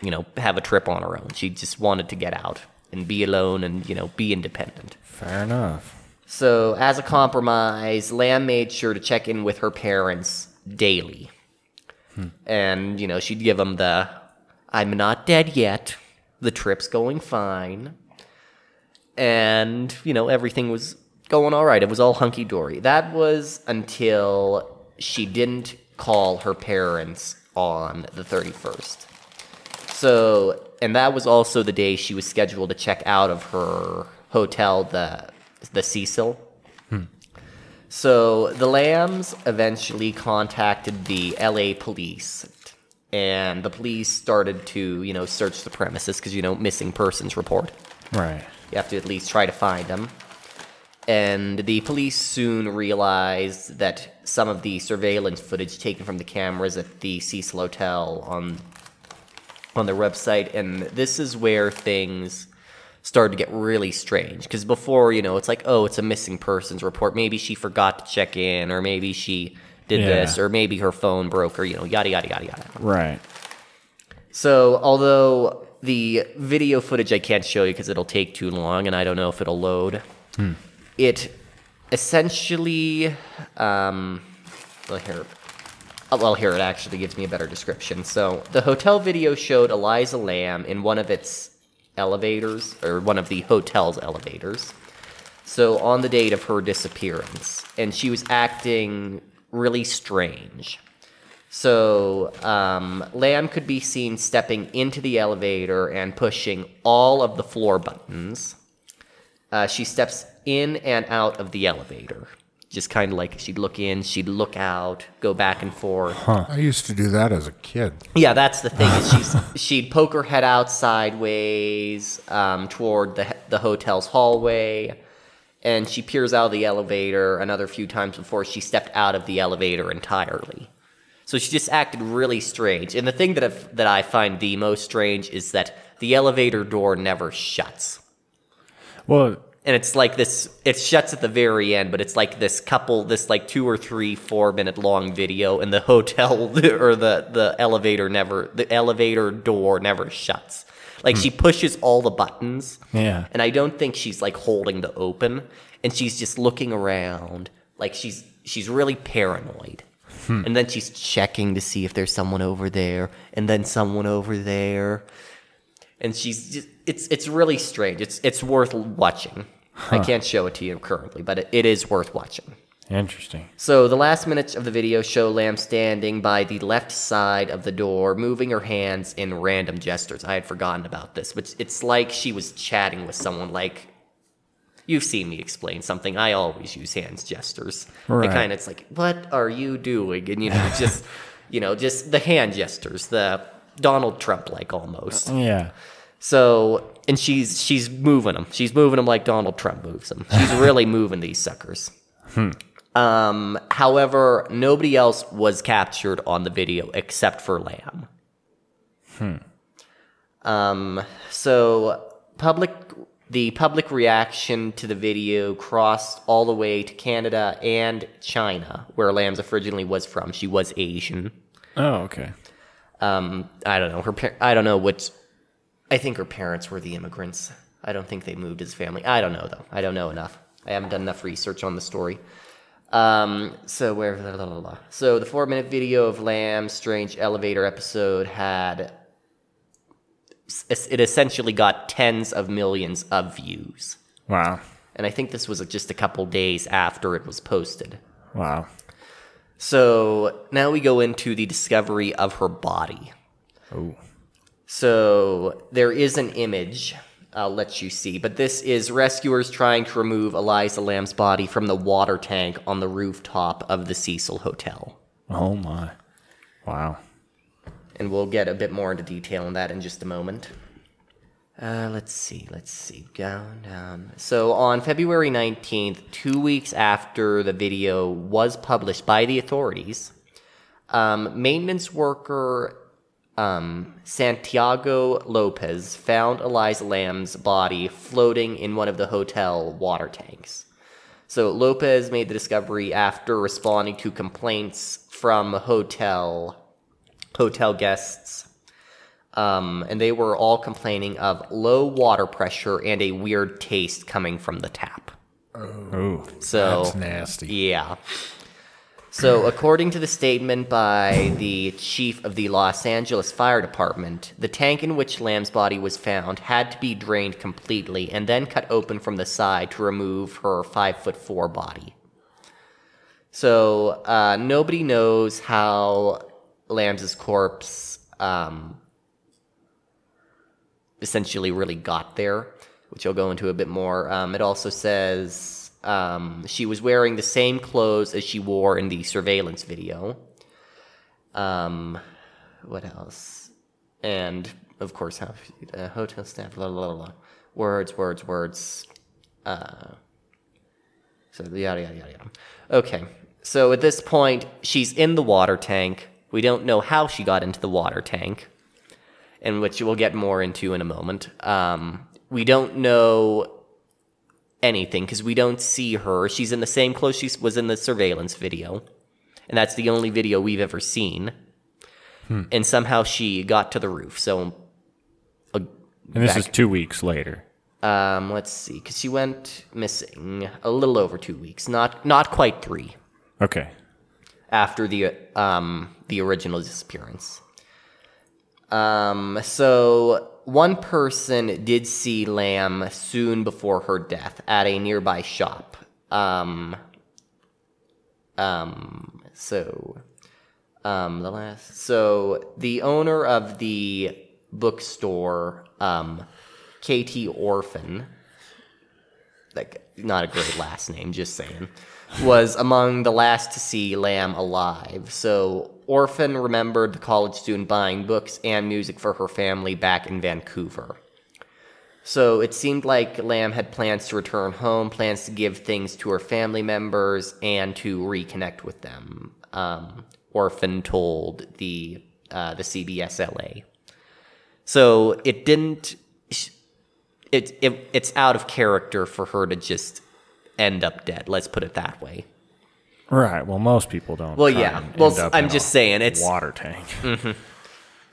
you know, have a trip on her own. She just wanted to get out and be alone and, you know, be independent. Fair enough. So, as a compromise, Lamb made sure to check in with her parents daily. Hmm. And, you know, she'd give them the I'm not dead yet, the trip's going fine. And, you know, everything was going all right. It was all hunky dory. That was until she didn't call her parents on the 31st. So, and that was also the day she was scheduled to check out of her hotel, the the Cecil. Hmm. So the Lambs eventually contacted the LA police, and the police started to, you know, search the premises because you know missing persons report. Right. You have to at least try to find them. And the police soon realized that some of the surveillance footage taken from the cameras at the Cecil Hotel on on their website, and this is where things started to get really strange. Because before, you know, it's like, oh, it's a missing persons report. Maybe she forgot to check in, or maybe she did Yeah. this, or maybe her phone broke, or you know, yada yada yada yada. Right. So, although the video footage I can't show you because it'll take too long and I don't know if it'll load, it essentially, um, well, here, well, here it actually gives me a better description. So, the hotel video showed Elisa Lamb in one of its elevators, or one of the hotel's elevators. So, on the date of her disappearance, and she was acting really strange. So, um, Lamb could be seen stepping into the elevator and pushing all of the floor buttons. Uh, she steps in and out of the elevator. Just kind of like she'd look in, she'd look out, go back and forth. Huh. I used to do that as a kid. Yeah, that's the thing. Is she's (laughs) she'd poke her head out sideways um, toward the the hotel's hallway, and she peers out of the elevator another few times before she stepped out of the elevator entirely. So she just acted really strange. And the thing that I, that I find the most strange is that the elevator door never shuts. Well, And it's like this, it shuts at the very end, but it's like this couple, this like two or three, four minute long video, and the hotel (laughs) or the, the elevator never, the elevator door never shuts. Like she hmm. pushes all the buttons. Yeah. And I don't think she's like holding the open, and she's just looking around, like she's she's really paranoid. Hmm. And then she's checking to see if there's someone over there, and then someone over there, and she's just it's it's really strange. It's it's worth watching. I can't show it to you currently, but it, it is worth watching. interesting. So the last minutes of the video show Lamb standing by the left side of the door, moving her hands in random gestures. I had forgotten about this, but it's like she was chatting with someone. Like you've seen me explain something. I always use hands gestures. Right. I kind of it's like, what are you doing? And you know, (laughs) just you know, just the hand gestures, the Donald Trump like almost. Yeah. So, and she's she's moving them. She's moving them like Donald Trump moves them. She's (laughs) really moving these suckers. Um, however, nobody else was captured on the video except for Lamb. Hmm. Um, so public the public reaction to the video crossed all the way to Canada and China, where Lamb's originally was from. She was Asian. Oh, okay. Um, I don't know her. Par- I don't know what. I think her parents were the immigrants. I don't think they moved as family. I don't know though. I don't know enough. I haven't done enough research on the story. Um, so where la, la, la, la. so the four minute video of Lamb's strange elevator episode had it essentially got tens of millions of views. Wow. And I think this was just a couple days after it was posted. Wow. So now we go into the discovery of her body. Oh. So there is an image I'll let you see, but this is rescuers trying to remove Elisa Lamb's body from the water tank on the rooftop of the Cecil Hotel. Oh my. Wow. And we'll get a bit more into detail on that in just a moment. Uh, let's see, let's see. Down, down. So on February 19th, two weeks after the video was published by the authorities, um, maintenance worker um, Santiago Lopez found Elisa Lamb's body floating in one of the hotel water tanks. So Lopez made the discovery after responding to complaints from hotel hotel guests, um, and they were all complaining of low water pressure and a weird taste coming from the tap. Oh. So That's nasty. yeah. So, according to the statement by the chief of the Los Angeles Fire Department, the tank in which Lamb's body was found had to be drained completely and then cut open from the side to remove her five foot four body. So, uh, nobody knows how Lamb's corpse um, essentially really got there, which I'll go into a bit more. Um, it also says um, she was wearing the same clothes as she wore in the surveillance video. Um, what else? And of course, how uh, hotel staff, blah, blah, blah, blah. Words, words, words. Uh, so yada yada yada yada. Okay, so at this point, she's in the water tank. We don't know how she got into the water tank, and which we'll get more into in a moment. Um, we don't know anything because we don't see her. She's in the same clothes she was in the surveillance video, and that's the only video we've ever seen. And somehow she got to the roof. So, uh, And this back- is two weeks later. um, let's see, because she went missing a little over two weeks, not not quite three Okay. after the um the original disappearance. Um, so one person did see Lamb soon before her death at a nearby shop. Um, um, so, um, the last, so the owner of the bookstore, um, Katie Orphan, like not a great last name, just saying, was among the last to see Lamb alive. So Orphan remembered the college student buying books and music for her family back in Vancouver. So it seemed like Lamb had plans to return home, plans to give things to her family members, and to reconnect with them. Um, Orphan told the uh, the CBS LA. So it didn't. It, it it's out of character for her to just end up dead. Let's put it that way. Right. Well, most people don't. Well, yeah. Well, I'm just saying, it's- water tank. (laughs)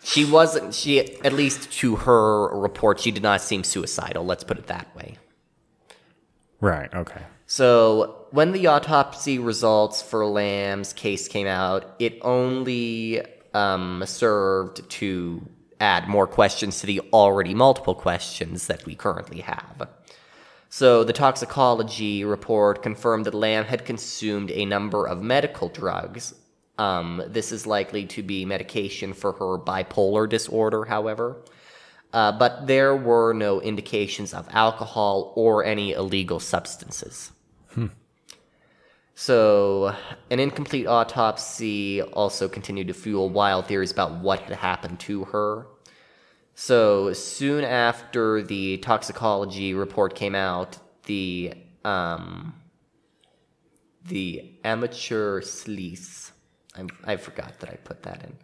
She wasn't. She at least to her report, she did not seem suicidal. Let's put it that way. right. Okay. So when the autopsy results for Lamb's case came out, it only um, served to add more questions to the already multiple questions that we currently have. So the toxicology report confirmed that Lamb had consumed a number of medical drugs. Um, this is likely to be medication for her bipolar disorder, however. Uh, but there were no indications of alcohol or any illegal substances. So, an incomplete autopsy also continued to fuel wild theories about what had happened to her. So, soon after the toxicology report came out, the um, the amateur sleaze. I, I forgot that I put that in.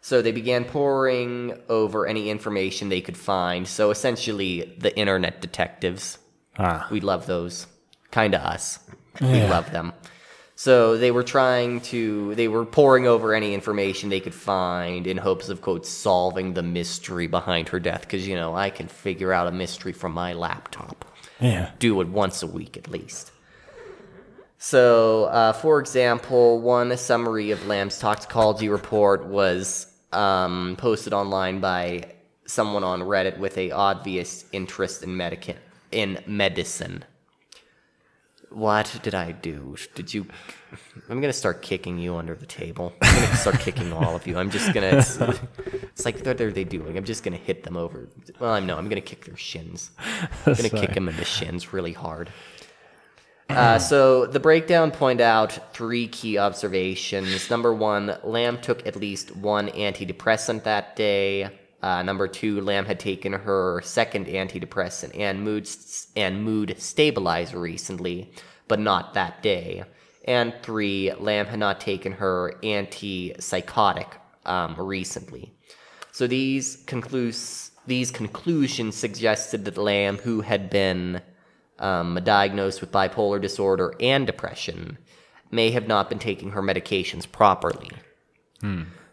So they began poring over any information they could find. So essentially, the internet detectives. Ah. We love those. Kind of us. We love them. So they were trying to, they were poring over any information they could find in hopes of, quote, solving the mystery behind her death. Because, you know, I can figure out a mystery from my laptop Yeah. do it once a week at least. So, uh, for example, one summary of Lamb's toxicology report was um, posted online by someone on Reddit with a obvious interest in medica- in medicine. What did I do? Did you? I'm gonna start kicking you under the table. I'm gonna start kicking all of you. I'm just gonna. It's, it's like what are they doing? I'm just gonna hit them over. Well, I'm no. I'm gonna kick their shins. I'm gonna kick them in the shins really hard. Uh, so the breakdown point out three key observations. Number one, Lamb took at least one antidepressant that day. Uh, number two, Lamb had taken her second antidepressant and mood and mood stabilizer recently, but not that day. And three, Lamb had not taken her antipsychotic um, recently. So these conclus- these conclusions suggested that Lamb, who had been um, diagnosed with bipolar disorder and depression, may have not been taking her medications properly.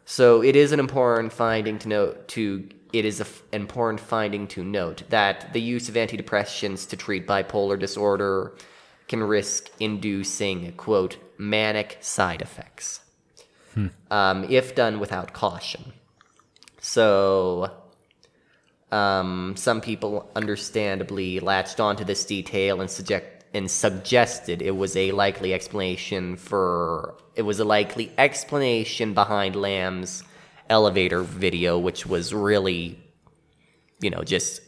So it is an important finding to note. To it is a f- important finding to note that the use of antidepressants to treat bipolar disorder can risk inducing quote manic side effects um, if done without caution. So um, some people understandably latched onto this detail and suggest and suggested it was a likely explanation for it was a likely explanation behind Lamb's elevator video, which was really, you know, just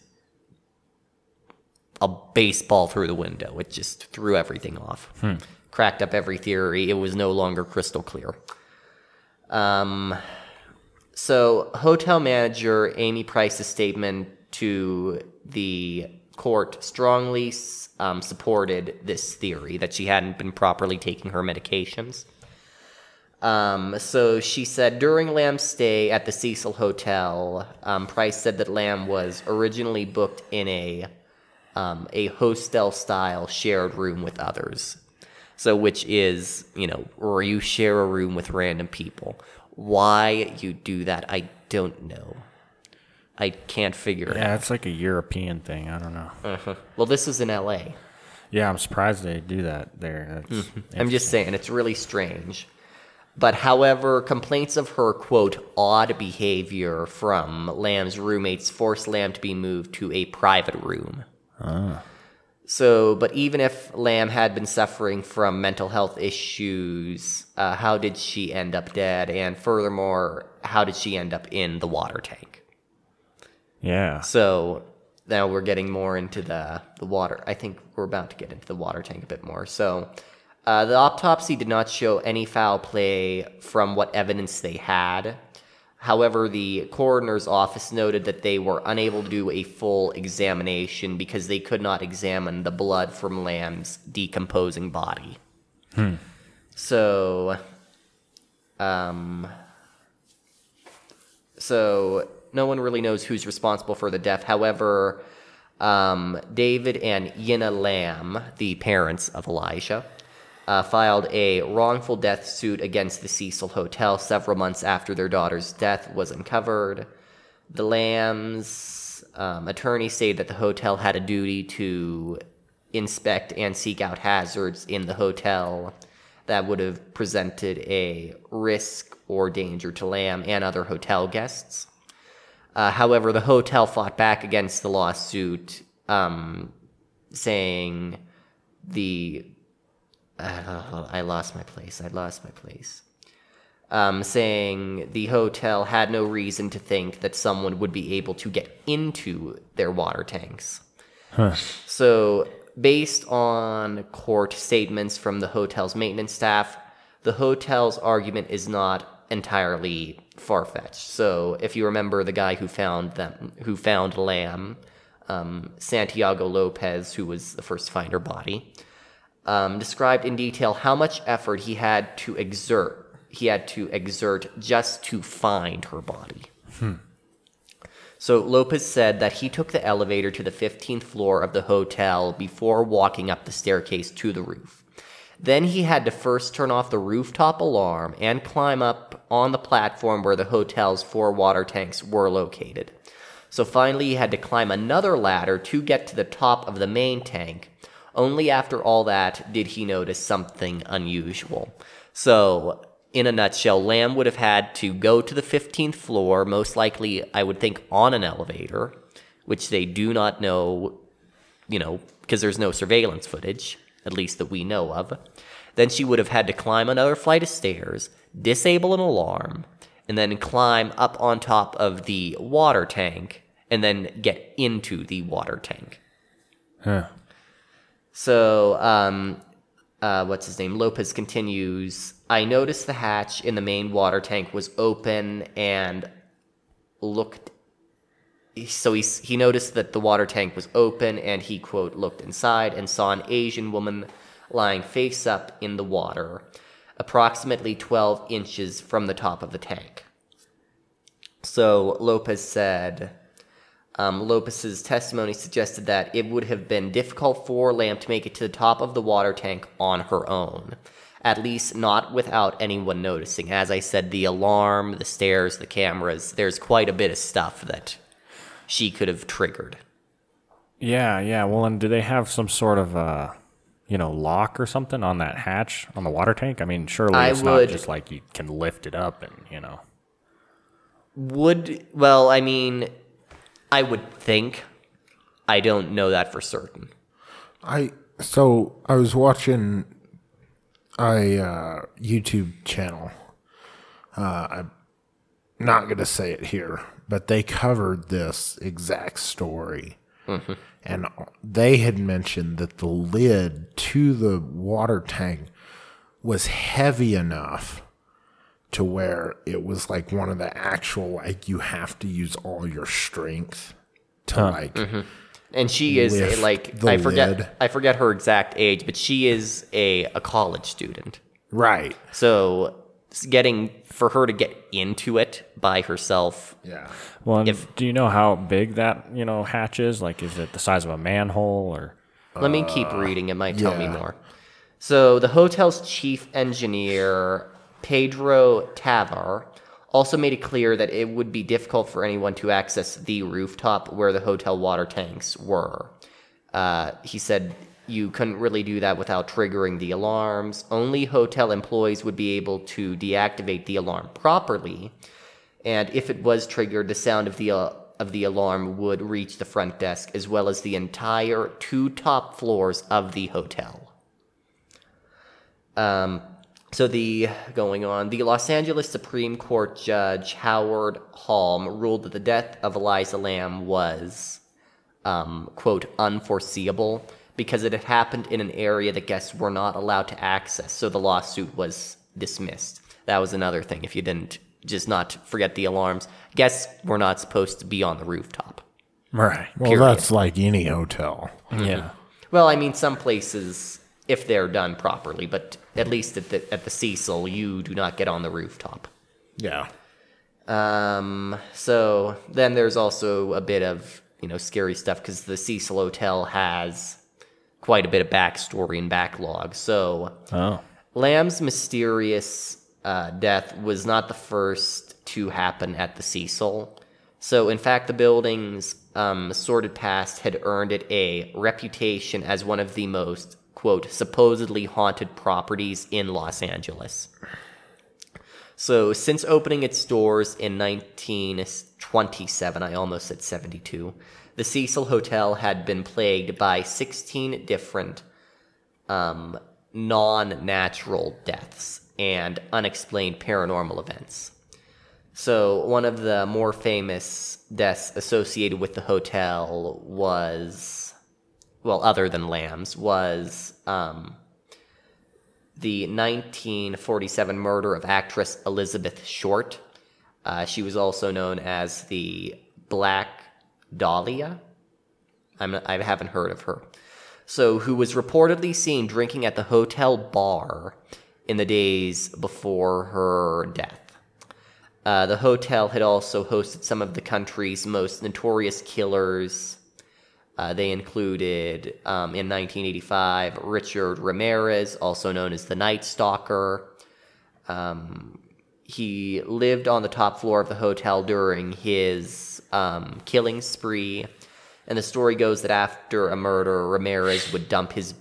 a baseball through the window. It just threw everything off, cracked up every theory. It was no longer crystal clear. Um, so, hotel manager Amy Price's statement to the court strongly um, supported this theory that she hadn't been properly taking her medications. Um, so she said during Lamb's stay at the Cecil Hotel, um, Price said that Lamb was originally booked in a um, a hostel style shared room with others. So, which is, you know, where you share a room with random people. Why you do that, I don't know. I can't figure it out. Yeah, it's like a European thing. I don't know. Uh-huh. Well, this is in LA. Yeah, I'm surprised they do that there. That's I'm just saying, it's really strange. But however, complaints of her, quote, odd behavior from Lamb's roommates forced Lamb to be moved to a private room. So, but even if Lamb had been suffering from mental health issues, uh, how did she end up dead? And furthermore, how did she end up in the water tank? Yeah. So now we're getting more into the, the water. I think we're about to get into the water tank a bit more. So uh, the autopsy did not show any foul play from what evidence they had. However, the coroner's office noted that they were unable to do a full examination because they could not examine the blood from Lamb's decomposing body. Hmm. So, um, so no one really knows who's responsible for the death. However, um, David and Yina Lamb, the parents of Elisa, uh, filed a wrongful death suit against the Cecil Hotel several months after their daughter's death was uncovered. The Lambs' um, attorney stated that the hotel had a duty to inspect and seek out hazards in the hotel that would have presented a risk or danger to Lamb and other hotel guests. Uh, however, the hotel fought back against the lawsuit, um, saying the uh, I lost my place. I lost my place. Um, saying the hotel had no reason to think that someone would be able to get into their water tanks. So, based on court statements from the hotel's maintenance staff, the hotel's argument is not entirely far fetched. So, if you remember the guy who found them, who found Lamb, um, Santiago Lopez, who was the first to find her body, um, described in detail how much effort he had to exert. He had to exert just to find her body. So Lopez said that he took the elevator to the 15th floor of the hotel before walking up the staircase to the roof. Then he had to first turn off the rooftop alarm and climb up on the platform where the hotel's four water tanks were located. So finally, he had to climb another ladder to get to the top of the main tank, Only after all that did he notice something unusual. So, in a nutshell, Lamb would have had to go to the 15th floor, most likely, I would think, on an elevator, which they do not know, you know, because there's no surveillance footage, at least that we know of. Then she would have had to climb another flight of stairs, disable an alarm, and then climb up on top of the water tank, and then get into the water tank. Huh. So, um, uh, what's his name? Lopez continues. I noticed the hatch in the main water tank was open and looked. So he he noticed that the water tank was open and he quote looked inside and saw an Asian woman lying face up in the water, approximately twelve inches from the top of the tank. So Lopez said. Um, Lopez's testimony suggested that it would have been difficult for Lamb to make it to the top of the water tank on her own, at least not without anyone noticing. As I said, the alarm, the stairs, the cameras, there's quite a bit of stuff that she could have triggered. Yeah, yeah. Well, and do they have some sort of uh, you know, lock or something on that hatch on the water tank? I mean, surely I it's would- not just like you can lift it up and you know. Would, well, I mean, I would think. I don't know that for certain. I so I was watching a uh, YouTube channel. Uh, I'm not gonna say it here, but they covered this exact story, Mm-hmm. and they had mentioned that the lid to the water tank was heavy enough to where it was like one of the actual like you have to use all your strength to like mm-hmm. And she is a, like I forget lid. I forget her exact age, but she is a, a college student. right So s- getting for her to get into it by herself. yeah Well, and If- do you know how big that you know hatch is? Like, is it the size of a manhole or? Let me keep reading. It might tell me more. So the hotel's chief engineer Pedro Tovar also made it clear that it would be difficult for anyone to access the rooftop where the hotel water tanks were. Uh, he said you couldn't really do that without triggering the alarms. Only hotel employees would be able to deactivate the alarm properly, and if it was triggered, the sound of the uh, of the alarm would reach the front desk as well as the entire two top floors of the hotel. Um, so the going on, the Los Angeles Supreme Court Judge Howard Halm ruled that the death of Elisa Lamb was, um, quote, unforeseeable because it had happened in an area that guests were not allowed to access. So the lawsuit was dismissed. That was another thing. If you didn't just not forget the alarms, guests were not supposed to be on the rooftop. Right. well Period. that's like any hotel Yeah. Well, I mean, some places, if they're done properly, but at least at the at the Cecil, you do not get on the rooftop. yeah Um, so then there's also a bit of you know scary stuff because the Cecil Hotel has quite a bit of backstory and backlog. So Oh. Lamb's mysterious uh, death was not the first to happen at the Cecil. So, in fact, the building's um, sordid past had earned it a reputation as one of the most, quote, supposedly haunted properties in Los Angeles. So, since opening its doors in 1927, I almost said 72, the Cecil Hotel had been plagued by 16 different um, non natural deaths and unexplained paranormal events. So, one of the more famous deaths associated with the hotel was, well, other than Lamb's, was um, the 1947 murder of actress Elizabeth Short. Uh, she was also known as the Black Dahlia. I'm I haven't heard of her. So, who was reportedly seen drinking at the hotel bar in the days before her death. Uh, the hotel had also hosted some of the country's most notorious killers. Uh, they included, um, in 1985, Richard Ramirez, also known as the Night Stalker. Um, he lived on the top floor of the hotel during his um, killing spree. And the story goes that after a murder, Ramirez would dump his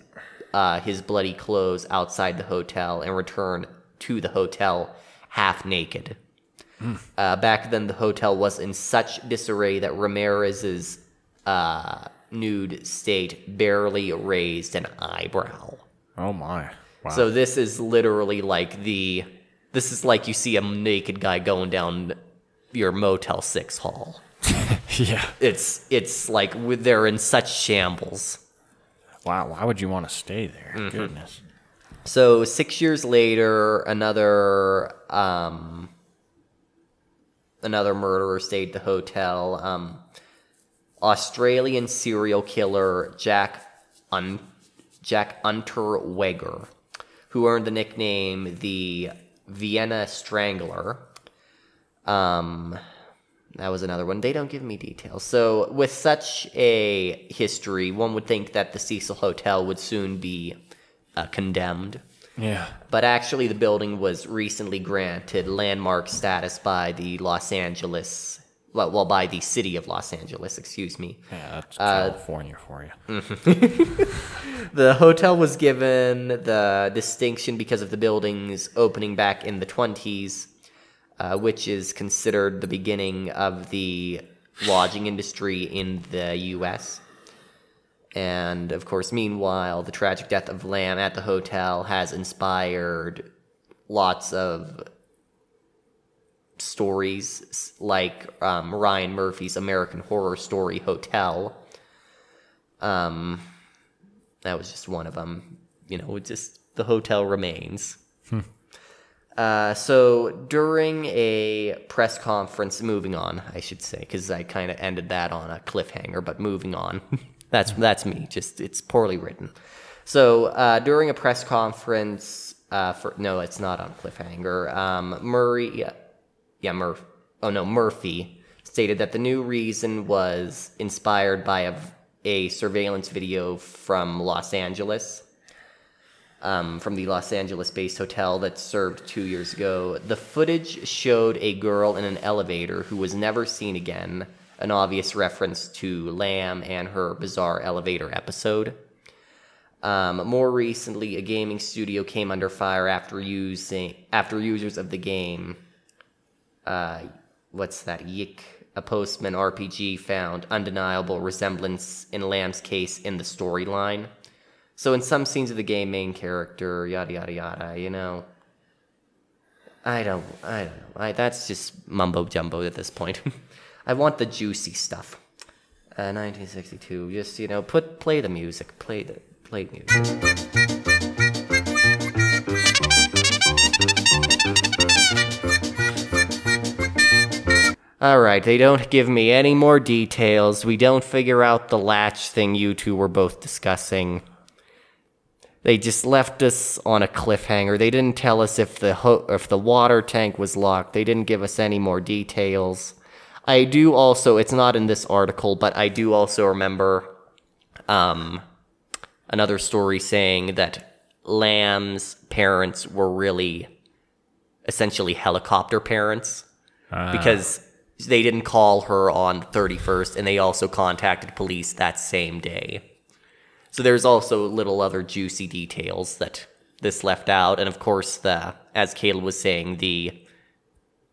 uh, his bloody clothes outside the hotel and return to the hotel half naked. Uh, back then, the hotel was in such disarray that Ramirez's uh, nude state barely raised an eyebrow. Oh my. Wow. So this is literally like the this is like you see a naked guy going down your Motel 6 hall. (laughs) yeah. It's it's like they're in such shambles. Wow. Why would you want to stay there? Mm-hmm. Goodness. So 6 years later another um another murderer stayed at the hotel um Australian serial killer Jack Un- Jack Unterweger, who earned the nickname the Vienna Strangler. Um, that was another one. They don't give me details. So, with such a history, one would think that the Cecil Hotel would soon be uh, condemned. Yeah. But actually, the building was recently granted landmark status by the Los Angeles, well, well by the city of Los Angeles, excuse me. Yeah, that's Uh, California for you. (laughs) The hotel was given the distinction because of the building's opening back in the 20s, uh, which is considered the beginning of the lodging industry in the U.S. And of course, meanwhile, the tragic death of Lamb at the hotel has inspired lots of stories like um, Ryan Murphy's American Horror Story Hotel. Um, that was just one of them. You know, just the hotel remains. Uh, so during a press conference, moving on, I should say, because I kind of ended that on a cliffhanger. But moving on, (laughs) that's that's me. Just it's poorly written. So uh, during a press conference, uh, for no, it's not on cliffhanger. Um, Murray, yeah, yeah. Oh no, Murphy stated that the new reason was inspired by a, a surveillance video from Los Angeles um, from the Los Angeles based hotel that served two years ago. The footage showed a girl in an elevator who was never seen again, an obvious reference to Lamb and her bizarre elevator episode. Um, more recently, a gaming studio came under fire after using after users of the game. Uh, what's that? YIIK, a Postman RPG found undeniable resemblance in Lamb's case in the storyline. So in some scenes of the game, main character, yada yada yada, you know. I don't, I don't know. I, that's just mumbo jumbo at this point. (laughs) I want the juicy stuff. Uh, 1962. Just you know, put play the music. Play the play music. All right, they don't give me any more details. We don't figure out the latch thing you two were both discussing. They just left us on a cliffhanger. They didn't tell us if the ho- if the water tank was locked. They didn't give us any more details. I do also. It's not in this article, but I do also remember um, another story saying that Lamb's parents were really essentially helicopter parents because they didn't call her on the 31st and they also contacted police that same day. So there's also little other juicy details that this left out and of course the as Caleb was saying the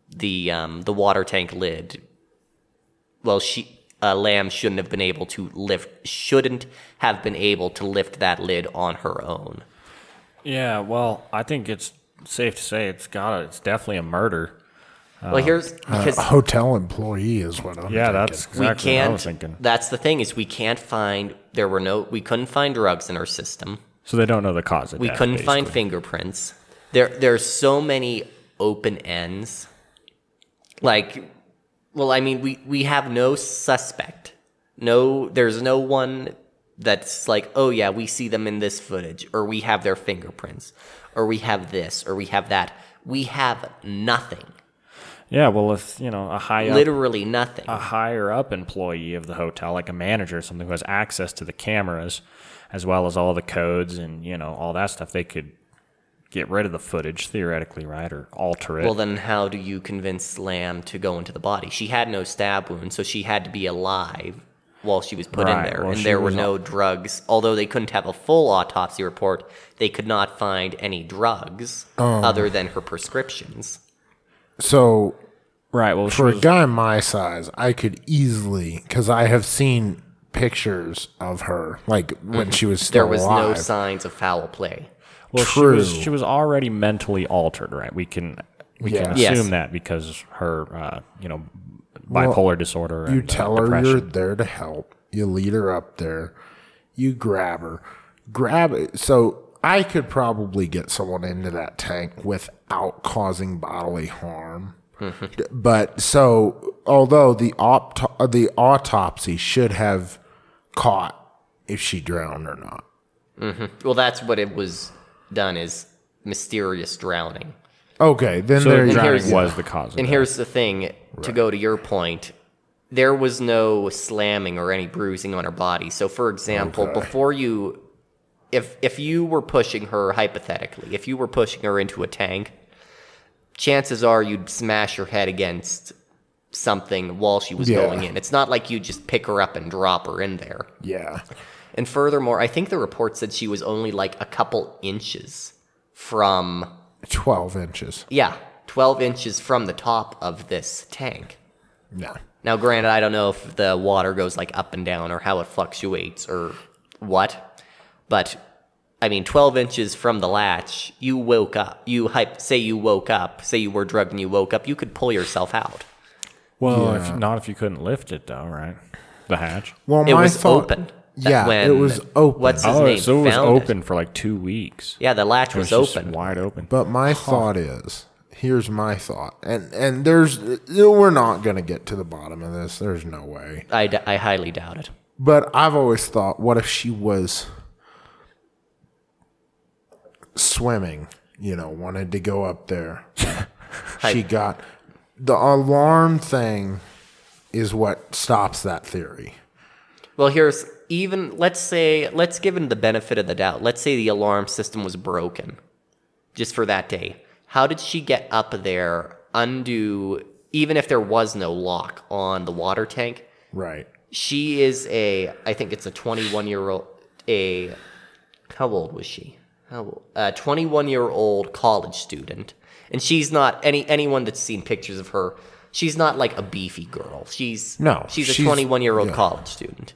the um the water tank lid well she uh, Lamb shouldn't have been able to lift shouldn't have been able to lift that lid on her own. Yeah, well, I think it's safe to say it's got it's definitely a murder. well, here's because a hotel employee is what I'm Yeah, thinking. that's we exactly what I can't. was thinking. That's the thing is we can't find. There were no. We couldn't find drugs in her system. So they don't know the cause of We death, couldn't find fingerprints. There, there's so many open ends. Like, well, I mean, we we have no suspect. No, there's no one that's like, oh yeah, we see them in this footage, or we have their fingerprints, or we have this, or we have that. We have nothing. Yeah, well, if you know a high up, Literally nothing. a higher up employee of the hotel, like a manager or something, who has access to the cameras, as well as all the codes and you know all that stuff, they could get rid of the footage theoretically, right, or alter it. Well, then how do you convince Lamb to go into the body? She had no stab wound, so she had to be alive. while she was put Right, in there, well, and there were was no drugs. Although they couldn't have a full autopsy report, they could not find any drugs Um. other than her prescriptions. So Right. Well, she for a was, guy my size, I could easily because I have seen pictures of her like when she was still There was alive. no signs of foul play. well, she was true. she was already mentally altered. Right. We can we can Yeah. assume Yes. that because her uh, you know bipolar disorder. You and, uh, tell her depression. you're there to help. You lead her up there. You grab her. Grab it. So I could probably get someone into that tank without causing bodily harm. D- But so, although the opt- the autopsy should have caught if she drowned or not. Mm-hmm. Well, that's what it was done is mysterious drowning. Okay, then So there you drowning was the cause. Of And that. here's the thing to go to your point, there was no slamming or any bruising on her body. So, for example, Okay. before you, if if you were pushing her hypothetically, if you were pushing her into a tank, chances are you'd smash her head against something while she was Yeah. going in. It's not like you just pick her up and drop her in there. Yeah. And furthermore, I think the report said she was only like a couple inches from 12 inches. yeah, 12 inches from the top of this tank. No. Now, granted, I don't know if the water goes like up and down or how it fluctuates or what, but I mean, 12 inches from the latch, you woke up. You hype, say you woke up, say you were drugged and you woke up, you could pull yourself out. well, if, not if you couldn't lift it though, right? The hatch. Well, It my was thought- open. That Yeah, it was open. What's his Oh, name? so it was found open for like two weeks. Yeah, the latch It was, was, just open. wide open. But my thought is, here's my thought, and and there's uh, we're not gonna get to the bottom of this. There's no way. I, d- I highly doubt it. But I've always thought, what if she was swimming? You know, wanted to go up there. (laughs) she got the alarm thing is what stops that theory. Well, here's even let's say let's give him the benefit of the doubt. Let's say the alarm system was broken just for that day. How did she get up there, undo even if there was no lock on the water tank? Right. She is a I think it's a 21 year old a how old was she? How? A 21 year old college student. And she's not any anyone that's seen pictures of her, she's not like a beefy girl. She's No, she's a she's- 21 year old yeah. college student.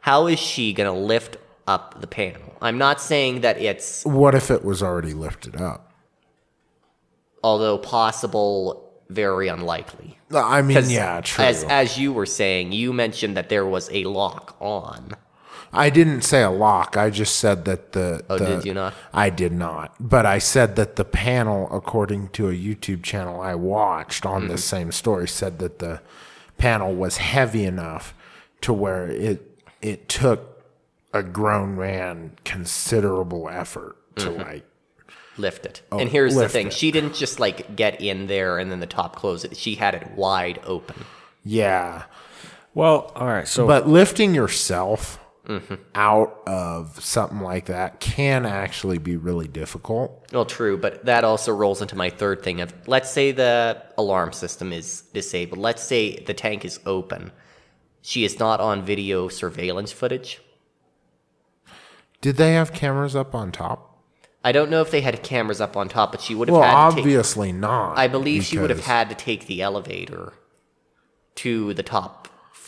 How is she going to lift up the panel? I'm not saying that it's What if it was already lifted up? although possible very unlikely. I mean, 'Cause yeah, true. As as you were saying, you mentioned that there was a lock on. I didn't say a lock. I just said that the. Oh, the- did you not? I did not. But I said that the panel, according to a YouTube channel I watched on Mm-hmm. the same story, said that the panel was heavy enough to where it it took a grown man considerable effort to Mm-hmm. like. lift it. and here's the Oh, thing: it. she didn't just like get in there and then the top close it. She had it wide open. Yeah, well, all right. So but lifting yourself Mm-hmm. out of something like that can actually be really difficult. Well, true, but that also rolls into my third thing of let's say the alarm system is disabled. Let's say the tank is open. She is not on video surveillance footage. Did they have cameras up on top? I don't know if they had cameras up on top, but she would have Well, had to take obviously not. I believe she would have had to take the elevator to the top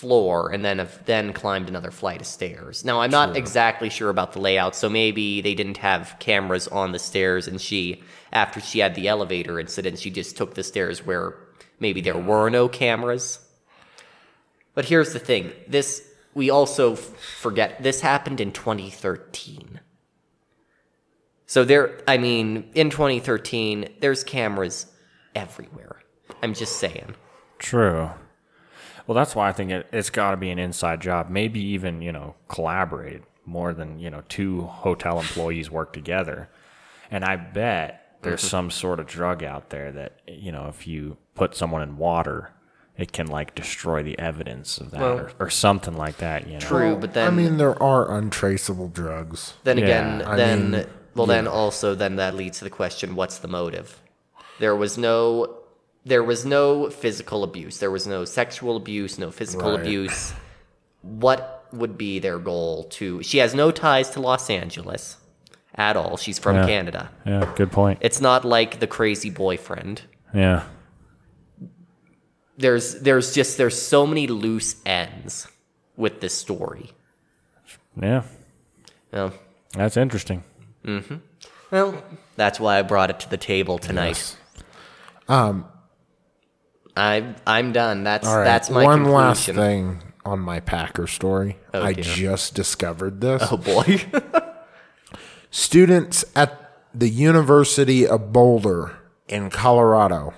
floor and then have then climbed another flight of stairs. Now I'm not exactly sure about the layout, so maybe they didn't have cameras on the stairs and she after she had the elevator incident, she just took the stairs where maybe there were no cameras. But here's the thing. This we also f- forget this happened in 2013. So there, I mean, in 2013, there's cameras everywhere. I'm just saying. True. Well, that's why I think it, it's got to be an inside job. Maybe even you know collaborated more than you know two hotel employees work together. And I bet there's Mm-hmm. some sort of drug out there that you know if you put someone in water, it can like destroy the evidence of that Well, or, or something like that. You know. True, but then I mean, there are untraceable drugs. then Yeah, again, I then mean, well, then also then that leads to the question: What's the motive? There was no, there was no physical abuse. There was no sexual abuse. No physical Right. abuse. what would be their goal to? She has no ties to Los Angeles at all. She's from Yeah. Canada. Yeah, good point. It's not like the crazy boyfriend. Yeah. There's there's just there's so many loose ends with this story. Yeah. Well, That's interesting. Mm-hmm. well, that's why I brought it to the table tonight. Um, I I'm done. That's all right. that's my One conclusion. last thing on my Packer story. Oh, I dear. just discovered this. Oh boy. (laughs) Students at the University of Boulder in Colorado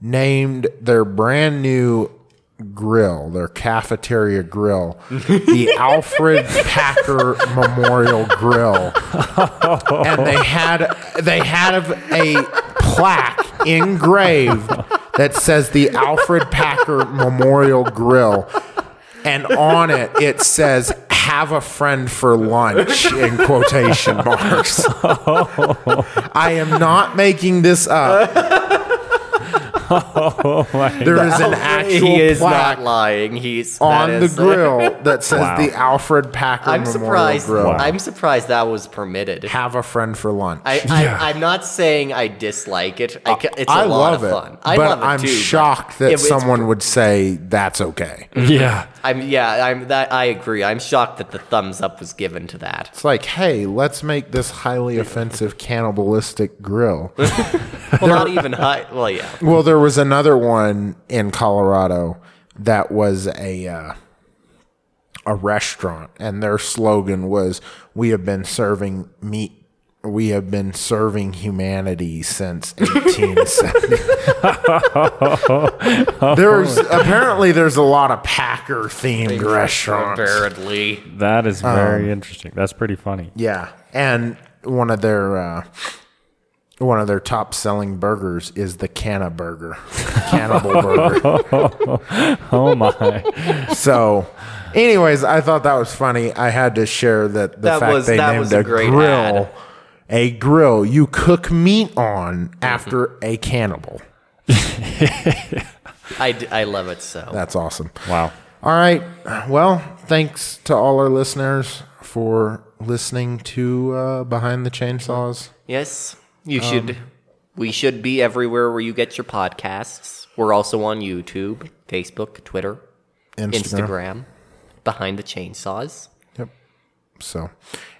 named their brand new grill, their cafeteria grill, the (laughs) Alfred Packer Memorial Grill. And they had they had a plaque engraved that says the Alfred Packer Memorial Grill. And on it, it says, have a friend for lunch in quotation marks. (laughs) I am not making this up. There is an actual he is plaque not lying. He's on the is- grill that says Wow. the Alfred Packer I'm Memorial surprised. Grill. I'm surprised that was permitted. Have a friend for lunch. I, I I'm not saying I dislike it. I, ca- it's a I lot love of it, fun. I but love it I'm too. but shocked that it- someone would say that's okay. (laughs) Yeah. I'm yeah. I'm that. I agree. I'm shocked that the thumbs up was given to that. It's like, hey, let's make this highly offensive cannibalistic grill. (laughs) Well, not even high. Well, yeah. Well, there was another one in Colorado that was a uh, a restaurant, and their slogan was, "We have been serving meat. We have been serving humanity since 1870." (laughs) there's apparently there's a lot of Packer themed restaurants. Apparently. That is very interesting. That's pretty funny. Yeah, and one of their uh, one of their top selling burgers is the Canna Burger, (laughs) Cannibal Burger. (laughs) Oh my. So, anyways, I thought that was funny. I had to share that the That fact was- they that named was a a, great grill ad. a grill you cook meat on after a cannibal. (laughs) I, d- I love it so. That's awesome. Wow. All right. Well, thanks to all our listeners for listening to uh, Behind the Chainsaws. Yes, Um, you should. We should be everywhere where you get your podcasts. We're also on YouTube, Facebook, Twitter, Instagram. Instagram. Behind the chainsaws. Yep. So,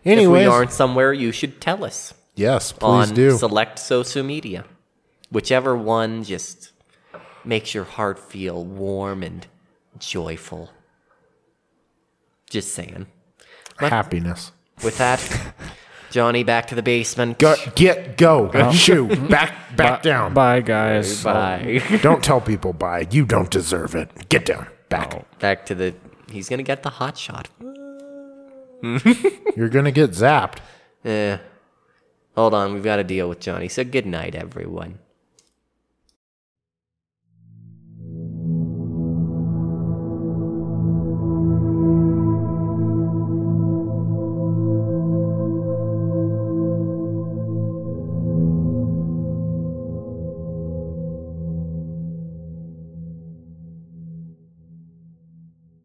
anyway, If we aren't somewhere, you should tell us yes, please on do. select social media. Whichever one just makes your heart feel warm and joyful. Just saying. Happiness. With that, (laughs) Johnny, back to the basement. Go, get go. Shoo. (laughs) Back back down. Bye, guys. Bye. (laughs) Don't tell people bye. You don't deserve it. Get down. Back. back to the. He's gonna get the hot shot. You're gonna get zapped. (laughs) Eh. Hold on, we've got to deal with Johnny. So good night, everyone.